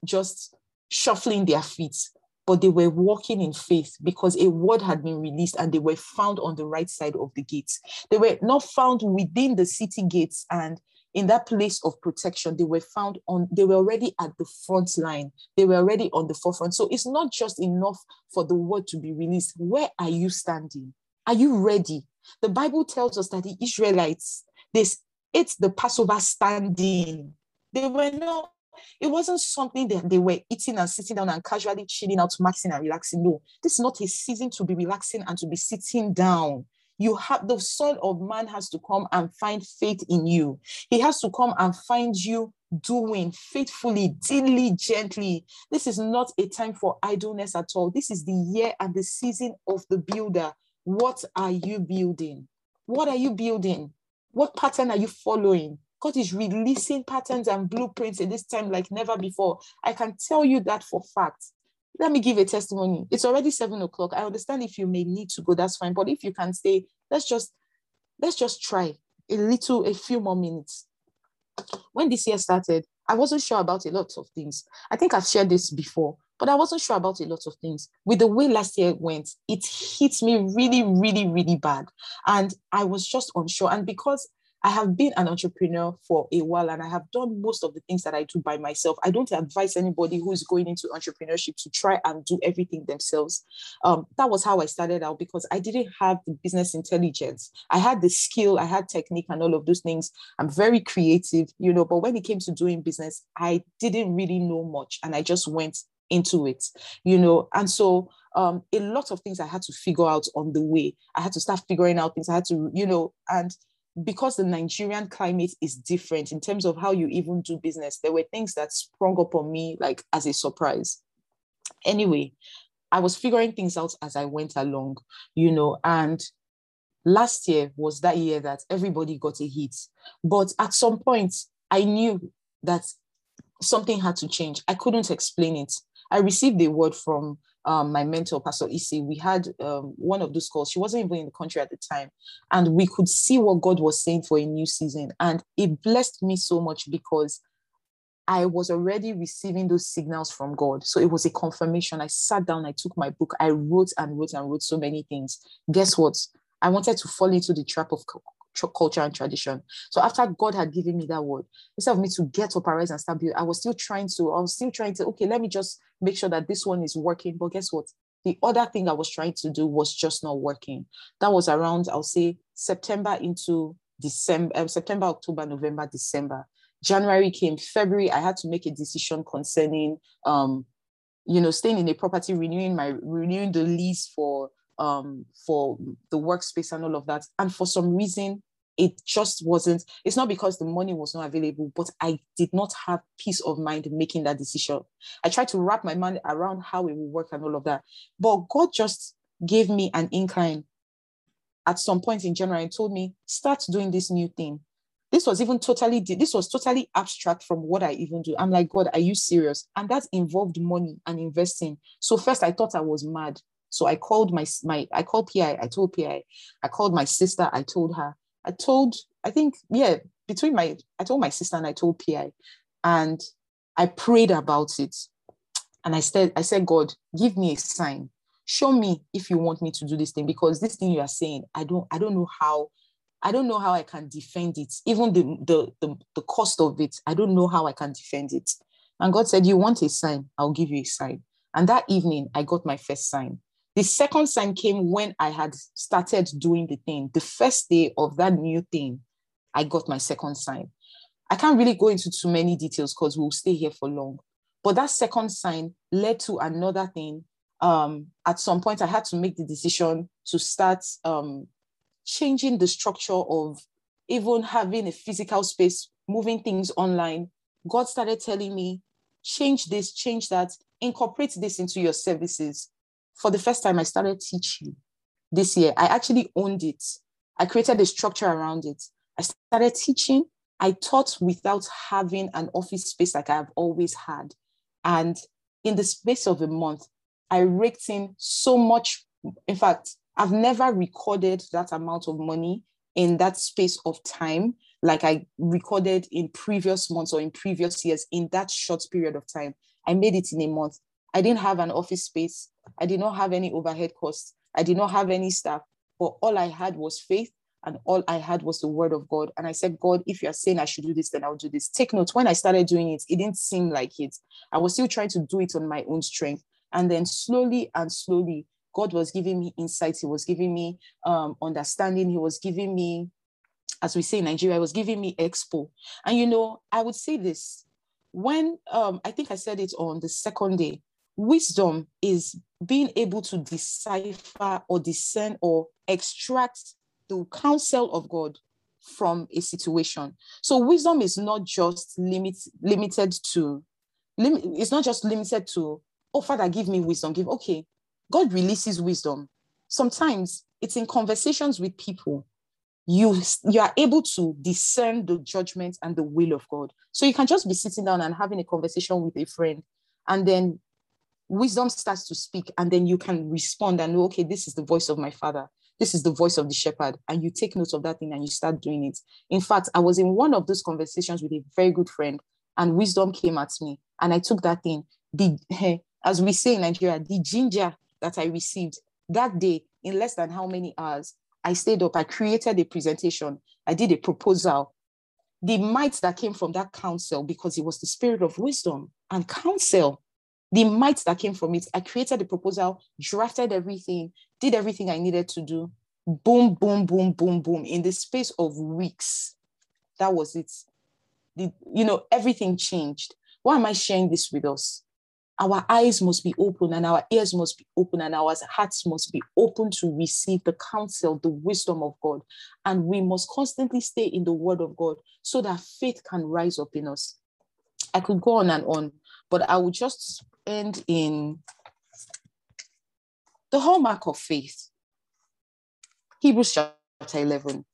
just shuffling their feet, but they were walking in faith because a word had been released and they were found on the right side of the gates. They were not found within the city gates and in that place of protection. They were found on they were already at the front line. They were already on the forefront. So it's not just enough for the word to be released. Where are you standing? Are you ready? The Bible tells us that the Israelites, they ate the Passover standing. They were not, it wasn't something that they were eating and sitting down and casually chilling out, maxing and relaxing. No, this is not a season to be relaxing and to be sitting down. You have the Son of Man has to come and find faith in you. He has to come and find you doing faithfully, diligently. Gently. This is not a time for idleness at all. This is the year and the season of the builder. What are you building? What are you building? What pattern are you following? God is releasing patterns and blueprints in this time like never before. I can tell you that for fact. Let me give a testimony. It's already seven o'clock. I understand if you may need to go, that's fine. But if you can stay, let's just let's just try a little, a few more minutes. When this year started, I wasn't sure about a lot of things. I think I've shared this before, but I wasn't sure about a lot of things. With the way last year went, it hit me really, really, really bad. And I was just unsure. And because I have been an entrepreneur for a while and I have done most of the things that I do by myself. I don't advise anybody who is going into entrepreneurship to try and do everything themselves. Um, that was how I started out because I didn't have the business intelligence. I had the skill, I had technique, and all of those things. I'm very creative, you know, but when it came to doing business, I didn't really know much and I just went into it, you know. And so um, a lot of things I had to figure out on the way. I had to start figuring out things. I had to, you know, and because the Nigerian climate is different in terms of how you even do business, there were things that sprung up on me like as a surprise. Anyway, I was figuring things out as I went along, you know, and last year was that year that everybody got a hit. But at some point, I knew that something had to change. I couldn't explain it. I received a word from um, my mentor, Pastor Isi, we had um, one of those calls. She wasn't even in the country at the time. And we could see what God was saying for a new season. And it blessed me so much because I was already receiving those signals from God. So it was a confirmation. I sat down, I took my book, I wrote and wrote and wrote so many things. Guess what? I wanted to fall into the trap of culture and tradition. So after God had given me that word, instead of me to get up, arise and start building, I was still trying to, I was still trying to, okay, let me just make sure that this one is working. But guess what? The other thing I was trying to do was just not working. That was around, I'll say, September into December, um, September, October, November, December. January came, February, I had to make a decision concerning, um, you know, staying in a property, renewing my renewing the lease for um, for the workspace and all of that. And for some reason, it just wasn't, it's not because the money was not available, but I did not have peace of mind making that decision. I tried to wrap my mind around how it would work and all of that. But God just gave me an incline at some point in January and told me, start doing this new thing. This was even totally, this was totally abstract from what I even do. I'm like, God, are you serious? And that involved money and investing. So first I thought I was mad. So I called my my I called PI, I told PI, I called my sister, I told her, I told, I think, yeah, between my I told my sister and I told PI. And I prayed about it. And I said, I said, God, give me a sign. Show me if you want me to do this thing because this thing you are saying, I don't, I don't know how, I don't know how I can defend it. Even the the the, the cost of it, I don't know how I can defend it. And God said, You want a sign? I'll give you a sign. And that evening, I got my first sign. The second sign came when I had started doing the thing. The first day of that new thing, I got my second sign. I can't really go into too many details because we'll stay here for long. But that second sign led to another thing. Um, at some point, I had to make the decision to start um, changing the structure of even having a physical space, moving things online. God started telling me, change this, change that, incorporate this into your services for the first time, I started teaching this year. I actually owned it. I created a structure around it. I started teaching. I taught without having an office space like I've always had. And in the space of a month, I raked in so much. In fact, I've never recorded that amount of money in that space of time like I recorded in previous months or in previous years in that short period of time. I made it in a month. I didn't have an office space. I did not have any overhead costs. I did not have any staff, but all I had was faith and all I had was the word of God. And I said, God, if you're saying I should do this, then I'll do this. Take note, when I started doing it, it didn't seem like it. I was still trying to do it on my own strength. And then slowly and slowly, God was giving me insights. He was giving me um, understanding. He was giving me, as we say in Nigeria, he was giving me expo. And you know, I would say this when um, I think I said it on the second day, wisdom is being able to decipher or discern or extract the counsel of God from a situation. So wisdom is not just limit, limited to, lim, it's not just limited to, oh, Father, give me wisdom. Give, okay, God releases wisdom. Sometimes it's in conversations with people. You, you are able to discern the judgment and the will of God. So you can just be sitting down and having a conversation with a friend, and then wisdom starts to speak and then you can respond and know okay this is the voice of my father. This is the voice of the shepherd. And you take note of that thing and you start doing it. In fact i was in one of those conversations with a very good friend and wisdom came at me. And i took that thing. The as we say in nigeria the ginger that i received that day in less than how many hours i stayed up, I created a presentation, I did a proposal. The might that came from that counsel, because it was the spirit of wisdom and counsel, the might that came from it, I created the proposal, drafted everything, did everything I needed to do. Boom, boom, boom, boom, boom. In the space of weeks, that was it. The, you know, everything changed. Why am I sharing this with us? our eyes must be open and our ears must be open and our hearts must be open to receive the counsel, the wisdom of God. And we must constantly stay in the word of God so that faith can rise up in us. I could go on and on, but I will just end in the hallmark of faith. Hebrews chapter 11.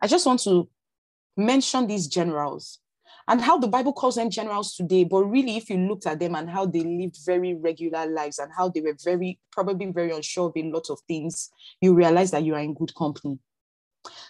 I just want to mention these generals and how the Bible calls them generals today. But really, if you looked at them and how they lived very regular lives and how they were very, probably very unsure of a lot of things, you realize that you are in good company.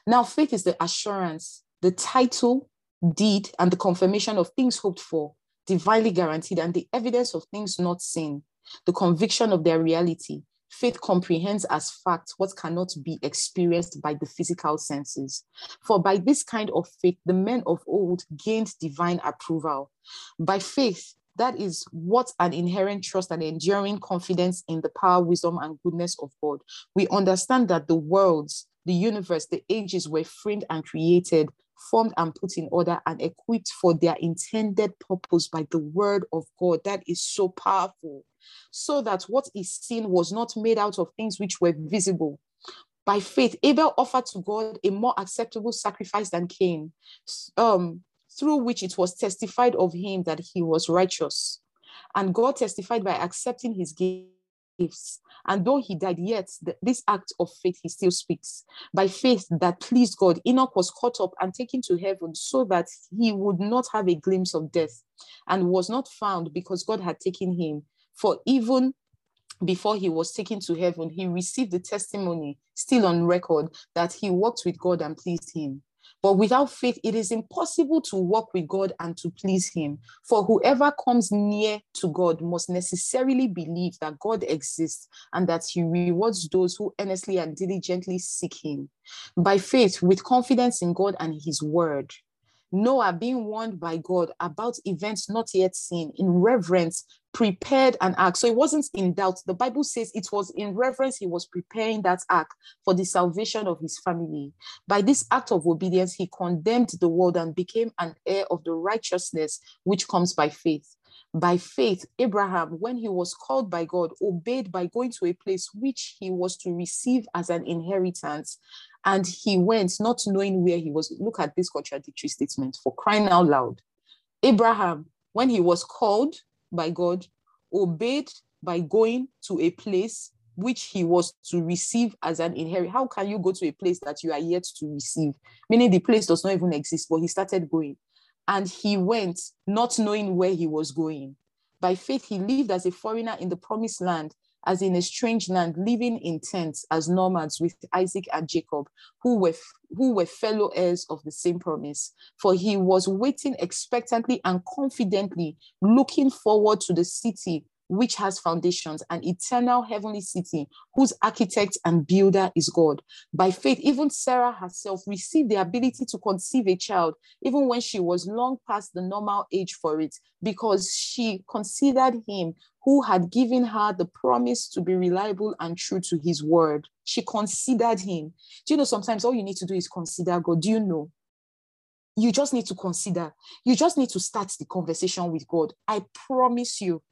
Now, faith is the assurance, the title, deed, and the confirmation of things hoped for, divinely guaranteed, and the evidence of things not seen, the conviction of their reality, Faith comprehends as fact what cannot be experienced by the physical senses. For by this kind of faith, the men of old gained divine approval. By faith, that is what an inherent trust and enduring confidence in the power, wisdom, and goodness of God. We understand that the worlds, the universe, the ages were framed and created, formed and put in order, and equipped for their intended purpose by the word of God. That is so powerful so that what is seen was not made out of things which were visible. By faith, Abel offered to God a more acceptable sacrifice than Cain, um, through which it was testified of him that he was righteous. And God testified by accepting his gifts. And though he died, yet this act of faith he still speaks. By faith that pleased God, Enoch was caught up and taken to heaven so that he would not have a glimpse of death and was not found because God had taken him. For even before he was taken to heaven, he received the testimony still on record that he walked with God and pleased him. But without faith, it is impossible to walk with God and to please him. For whoever comes near to God must necessarily believe that God exists and that he rewards those who earnestly and diligently seek him. By faith, with confidence in God and his word, Noah, being warned by God about events not yet seen, in reverence, prepared an ark. So it wasn't in doubt. The Bible says it was in reverence he was preparing that ark for the salvation of his family. By this act of obedience, he condemned the world and became an heir of the righteousness which comes by faith. By faith, Abraham, when he was called by God, obeyed by going to a place which he was to receive as an inheritance. And he went, not knowing where he was. Look at this contradictory statement for crying out loud. Abraham, when he was called by God, obeyed by going to a place which he was to receive as an inherit. How can you go to a place that you are yet to receive? Meaning the place does not even exist, but he started going. And he went not knowing where he was going. By faith, he lived as a foreigner in the promised land, as in a strange land, living in tents as nomads with Isaac and Jacob, who were, who were fellow heirs of the same promise. For he was waiting expectantly and confidently, looking forward to the city which has foundations, an eternal heavenly city, whose architect and builder is God. By faith, even Sarah herself received the ability to conceive a child, even when she was long past the normal age for it, because she considered him who had given her the promise to be reliable and true to his word. She considered him. Do you know sometimes all you need to do is consider God? Do you know? You just need to consider. You just need to start the conversation with God. I promise you,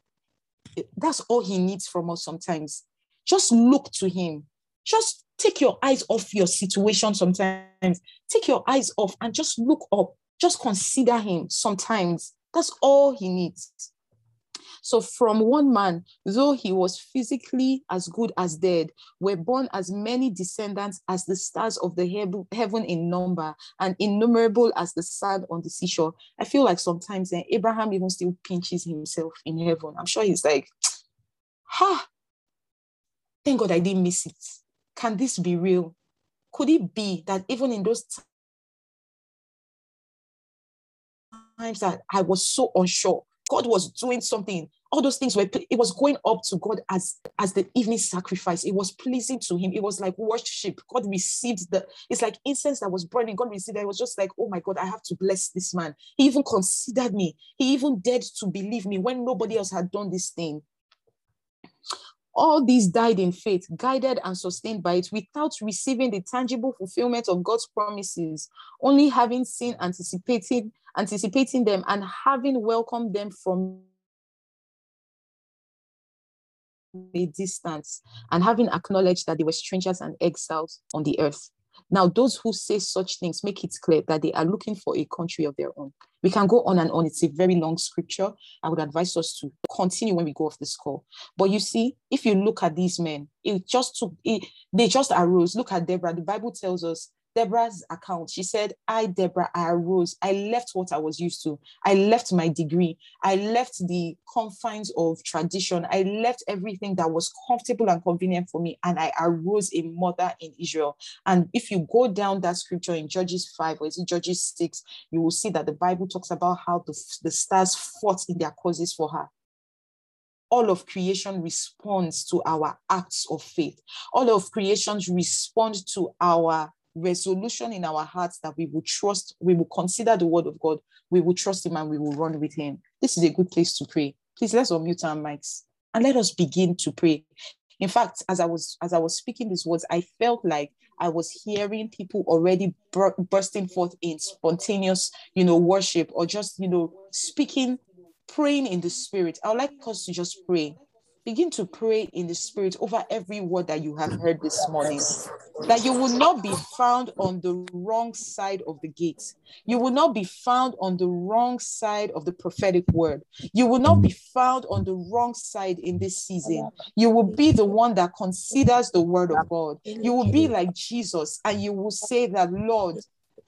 that's all he needs from us sometimes. Just look to him. Just take your eyes off your situation sometimes. Take your eyes off and just look up. Just consider him sometimes. That's all he needs. So, from one man, though he was physically as good as dead, were born as many descendants as the stars of the heaven in number and innumerable as the sand on the seashore. I feel like sometimes eh, Abraham even still pinches himself in heaven. I'm sure he's like, ha, thank God I didn't miss it. Can this be real? Could it be that even in those times that I was so unsure, God was doing something. All those things were it was going up to god as as the evening sacrifice. It was pleasing to him. It was like worship. God received the it's like incense that was burning. God received it. it was just like oh my god i have to bless this man. He even considered me. He even dared to believe me when nobody else had done this thing all these died in faith, guided and sustained by it, without receiving the tangible fulfillment of God's promises, only having seen, anticipating, anticipating them, and having welcomed them from a distance, and having acknowledged that they were strangers and exiles on the earth. Now, those who say such things make it clear that they are looking for a country of their own. We can go on and on. It's a very long scripture. I would advise us to continue when we go off this call. But you see, if you look at these men, it just took, it, they just arose. Look at Deborah. The Bible tells us Deborah's account. She said, I, Deborah, I arose. I left what I was used to. I left my degree. I left the confines of tradition. I left everything that was comfortable and convenient for me. And I arose a mother in Israel. And if you go down that scripture in Judges 5 or is it Judges 6, you will see that the Bible talks about how the, the stars fought in their causes for her all of creation responds to our acts of faith. All of creation responds to our resolution in our hearts that we will trust, we will consider the word of God, we will trust him and we will run with him. This is a good place to pray. Please let's unmute our mics and let us begin to pray. In fact, as I was as I was speaking these words, I felt like I was hearing people already bur- bursting forth in spontaneous, you know, worship or just, you know, speaking, praying in the spirit. I would like us to just pray begin to pray in the spirit over every word that you have heard this morning. That you will not be found on the wrong side of the gate. You will not be found on the wrong side of the prophetic word. You will not be found on the wrong side in this season. You will be the one that considers the word of God. You will be like Jesus and you will say that, Lord,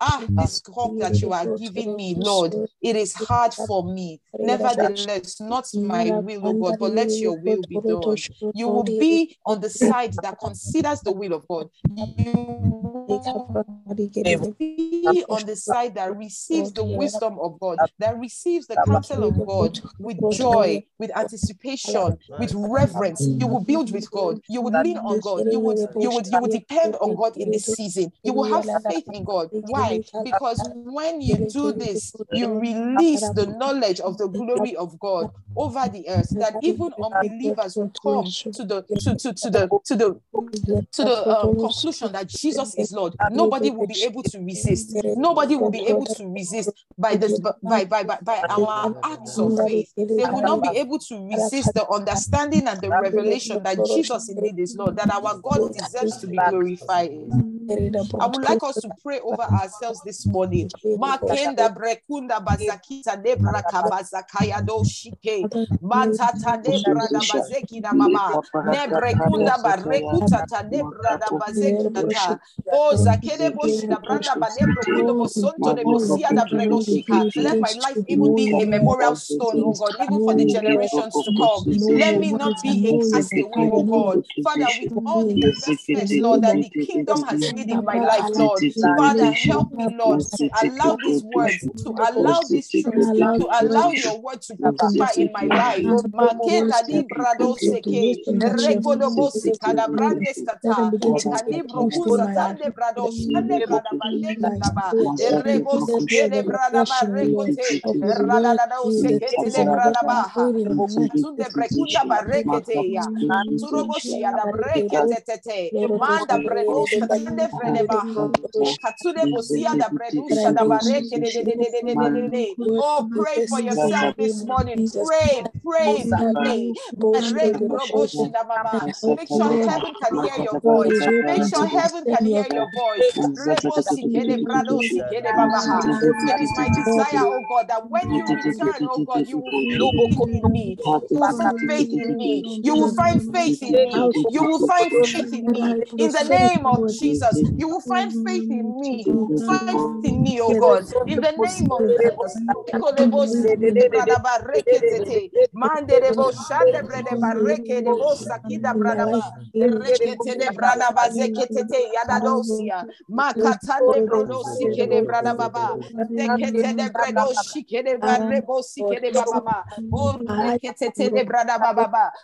Ah, this cup that you are giving me, Lord, it is hard for me. Nevertheless, not my will, oh God, but let your will be done. You will be on the side that considers the will of God. You will be on the side that receives the wisdom of God, that receives the counsel of God with joy, with anticipation, with reverence. You will build with God. You would lean on God. You would you would you would depend on God in this season. You will have faith in God. Why? Because when you do this, you release the knowledge of the glory of God over the earth, that even unbelievers will come to the to, to, to the to the to the um, conclusion that Jesus is Lord. Nobody will be able to resist. Nobody will be able to resist by this by by by, by our acts of faith. They will not be able to resist the understanding and the revelation that Jesus indeed is Lord, that our God deserves to be glorified. I would like us to pray over ourselves this morning. Makenda brekunda bazakita lebra kabazakaya do shike. Matata lebra da bazeki na mama. Nebrekunda barekuta ta lebra da bazeki ta. O zakede boshi da branda ba lebro bosonto de bosia da brego shika. Let my life even be a memorial stone, oh God, even for the generations to come. Let me not be a castaway, oh God. Father, with all the investments, Lord, that the kingdom has made in my life, Lord. Father, help me, Lord, to allow these words, to allow these truths, to allow your word to prosper in my life. Maketa di brado seke, rekodo bosi kada brande stata, ekadibro kusa tande brado shande brada bande kadaba, erebo sikede brada ba rekote, rada da seke tele brada ba, tunde brekunda ba rekete ya, turoboshi ada brekete tete, manda bredo stande Oh, pray for yourself this morning. Pray, pray, pray. Make sure heaven can hear your voice. Make sure heaven can hear your voice. It is my desire, oh God, that when you return, oh God, you will look oh in me. You will find faith in me. You will find faith in me. You will find faith in me. In the name of Jesus. Jesus. You will find faith in me. Find faith in me, oh God. In the name of.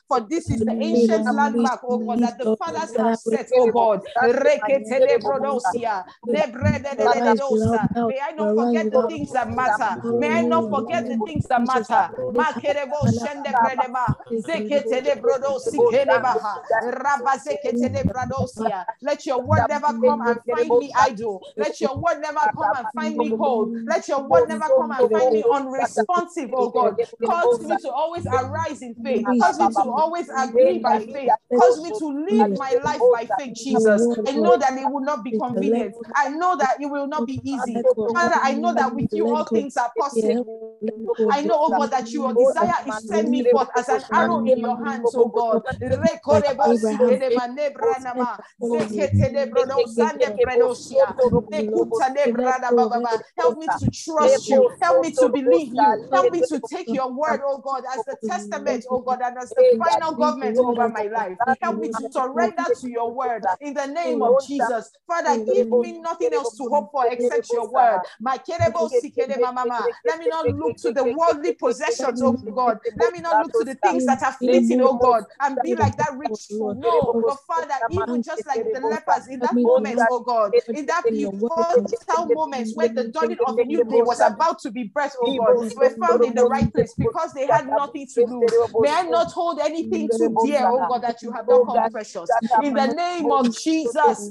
For this is the ancient landmark, oh God, that the fathers have set, oh God. May I not forget the things that matter. May I not forget the things that matter. Makerebo shende bredeba. Zeketede brodosi kedebaha. Rabazeketede brodosia. Let your word never come and find me idle. Let your word never come and find me cold. Let your word never come and find me unresponsive, oh God. Cause me to always arise in faith. Cause me to always agree by faith. Cause me to live my life by faith, Jesus. I know that it will not be convenient. I know that it will not be easy. Father, I know that with you all things are possible. I know, oh God, that your desire is send me forth as an arrow in your hands, oh God. Help me to trust you. Help me to believe you. Help me to take your word, oh God, as the testament, oh God, and as the final government over my life. Help me to surrender to your word in the name of Jesus. Father, give me nothing else to hope for except your word. My. Let me not look to the worldly possessions, oh God. Let me not look to the things that are fleeting, oh God, and be like that rich fool. No, but Father, even just like the lepers in that moment, oh God, in that pivotal moment when the dawning of new day was about to be birthed, oh God, were found in the right place because they had nothing to lose. May I not hold anything too dear, oh God, that you have not come precious. In the name of Jesus.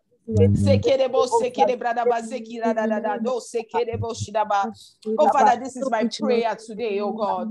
Oh Father, this is my prayer today, oh God.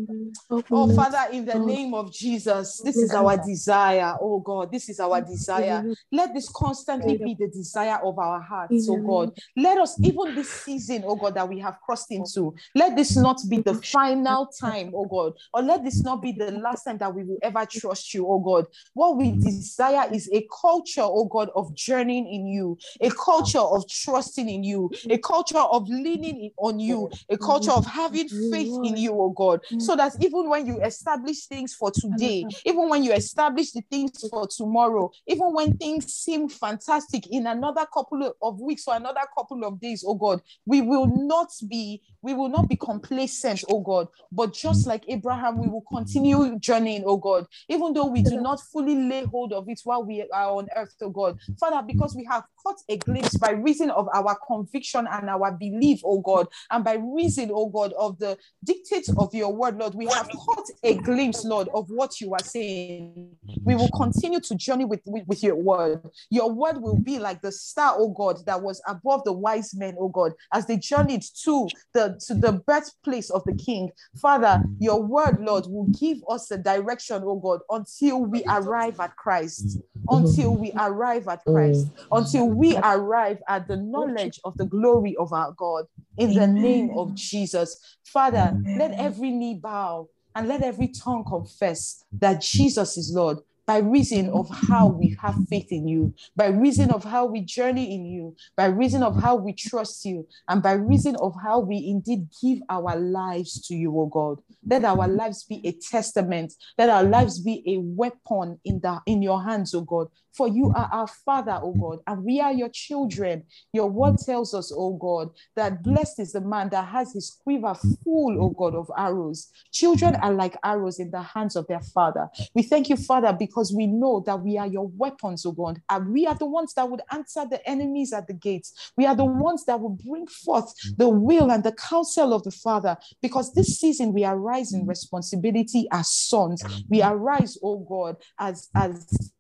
Oh Father, in the name of Jesus, this is our desire, oh God. This is our desire. Let this constantly be the desire of our hearts, oh God. Let us, even this season, oh God, that we have crossed into, let this not be the final time, oh God, or let this not be the last time that we will ever trust you, oh God. What we desire is a culture, oh God, of journeying in you you, a culture of trusting in you, a culture of leaning on you, a culture of having faith in you, oh God, so that even when you establish things for today, even when you establish the things for tomorrow, even when things seem fantastic in another couple of weeks or another couple of days, oh God, we will not be we will not be complacent, oh God, but just like Abraham, we will continue journeying, oh God, even though we do not fully lay hold of it while we are on earth, oh God. Father, because we have caught a glimpse by reason of our conviction and our belief, oh God, and by reason, oh God, of the dictates of your word, Lord, we have caught a glimpse, Lord, of what you are saying. We will continue to journey with, with, with your word. Your word will be like the star, oh God, that was above the wise men, oh God, as they journeyed to the to the birthplace of the king. Father, your word, Lord, will give us a direction, oh God, until we arrive at Christ, until we arrive at Christ, until we arrive at the knowledge of the glory of our God. In the name of Jesus. Father, let every knee bow and let every tongue confess that Jesus is Lord by reason of how we have faith in you, by reason of how we journey in you, by reason of how we trust you, and by reason of how we indeed give our lives to you, oh God. Let our lives be a testament. Let our lives be a weapon in the in your hands, oh God. For you are our Father, oh God, and we are your children. Your word tells us, O God, that blessed is the man that has his quiver full, O God, of arrows. Children are like arrows in the hands of their father. We thank you, Father, because we know that we are your weapons, oh God, and we are the ones that would answer the enemies at the gates. We are the mm-hmm. ones that will bring forth mm-hmm. the will and the counsel of the Father, because this mm-hmm. season we arise in responsibility as sons. We arise, oh God, as as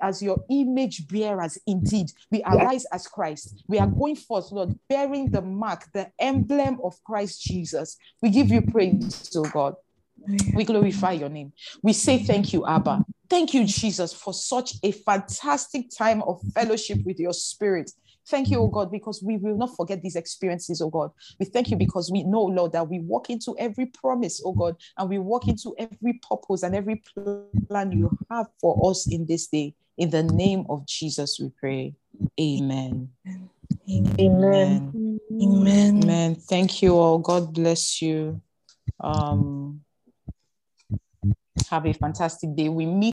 as your image bearers indeed. We arise as christ. We are going forth lord bearing the mark the emblem of christ jesus. We give you praise oh god. We glorify your name. We say thank you abba thank you jesus for such a fantastic time of fellowship with your spirit Thank you, oh God, because we will not forget these experiences, oh God. We thank you because we know, Lord, that we walk into every promise, oh God, and we walk into every purpose and every plan you have for us in this day. In the name of Jesus, we pray. Amen. Amen. Amen. Amen. Amen. Thank you all. God bless you. Um, have a fantastic day. We meet.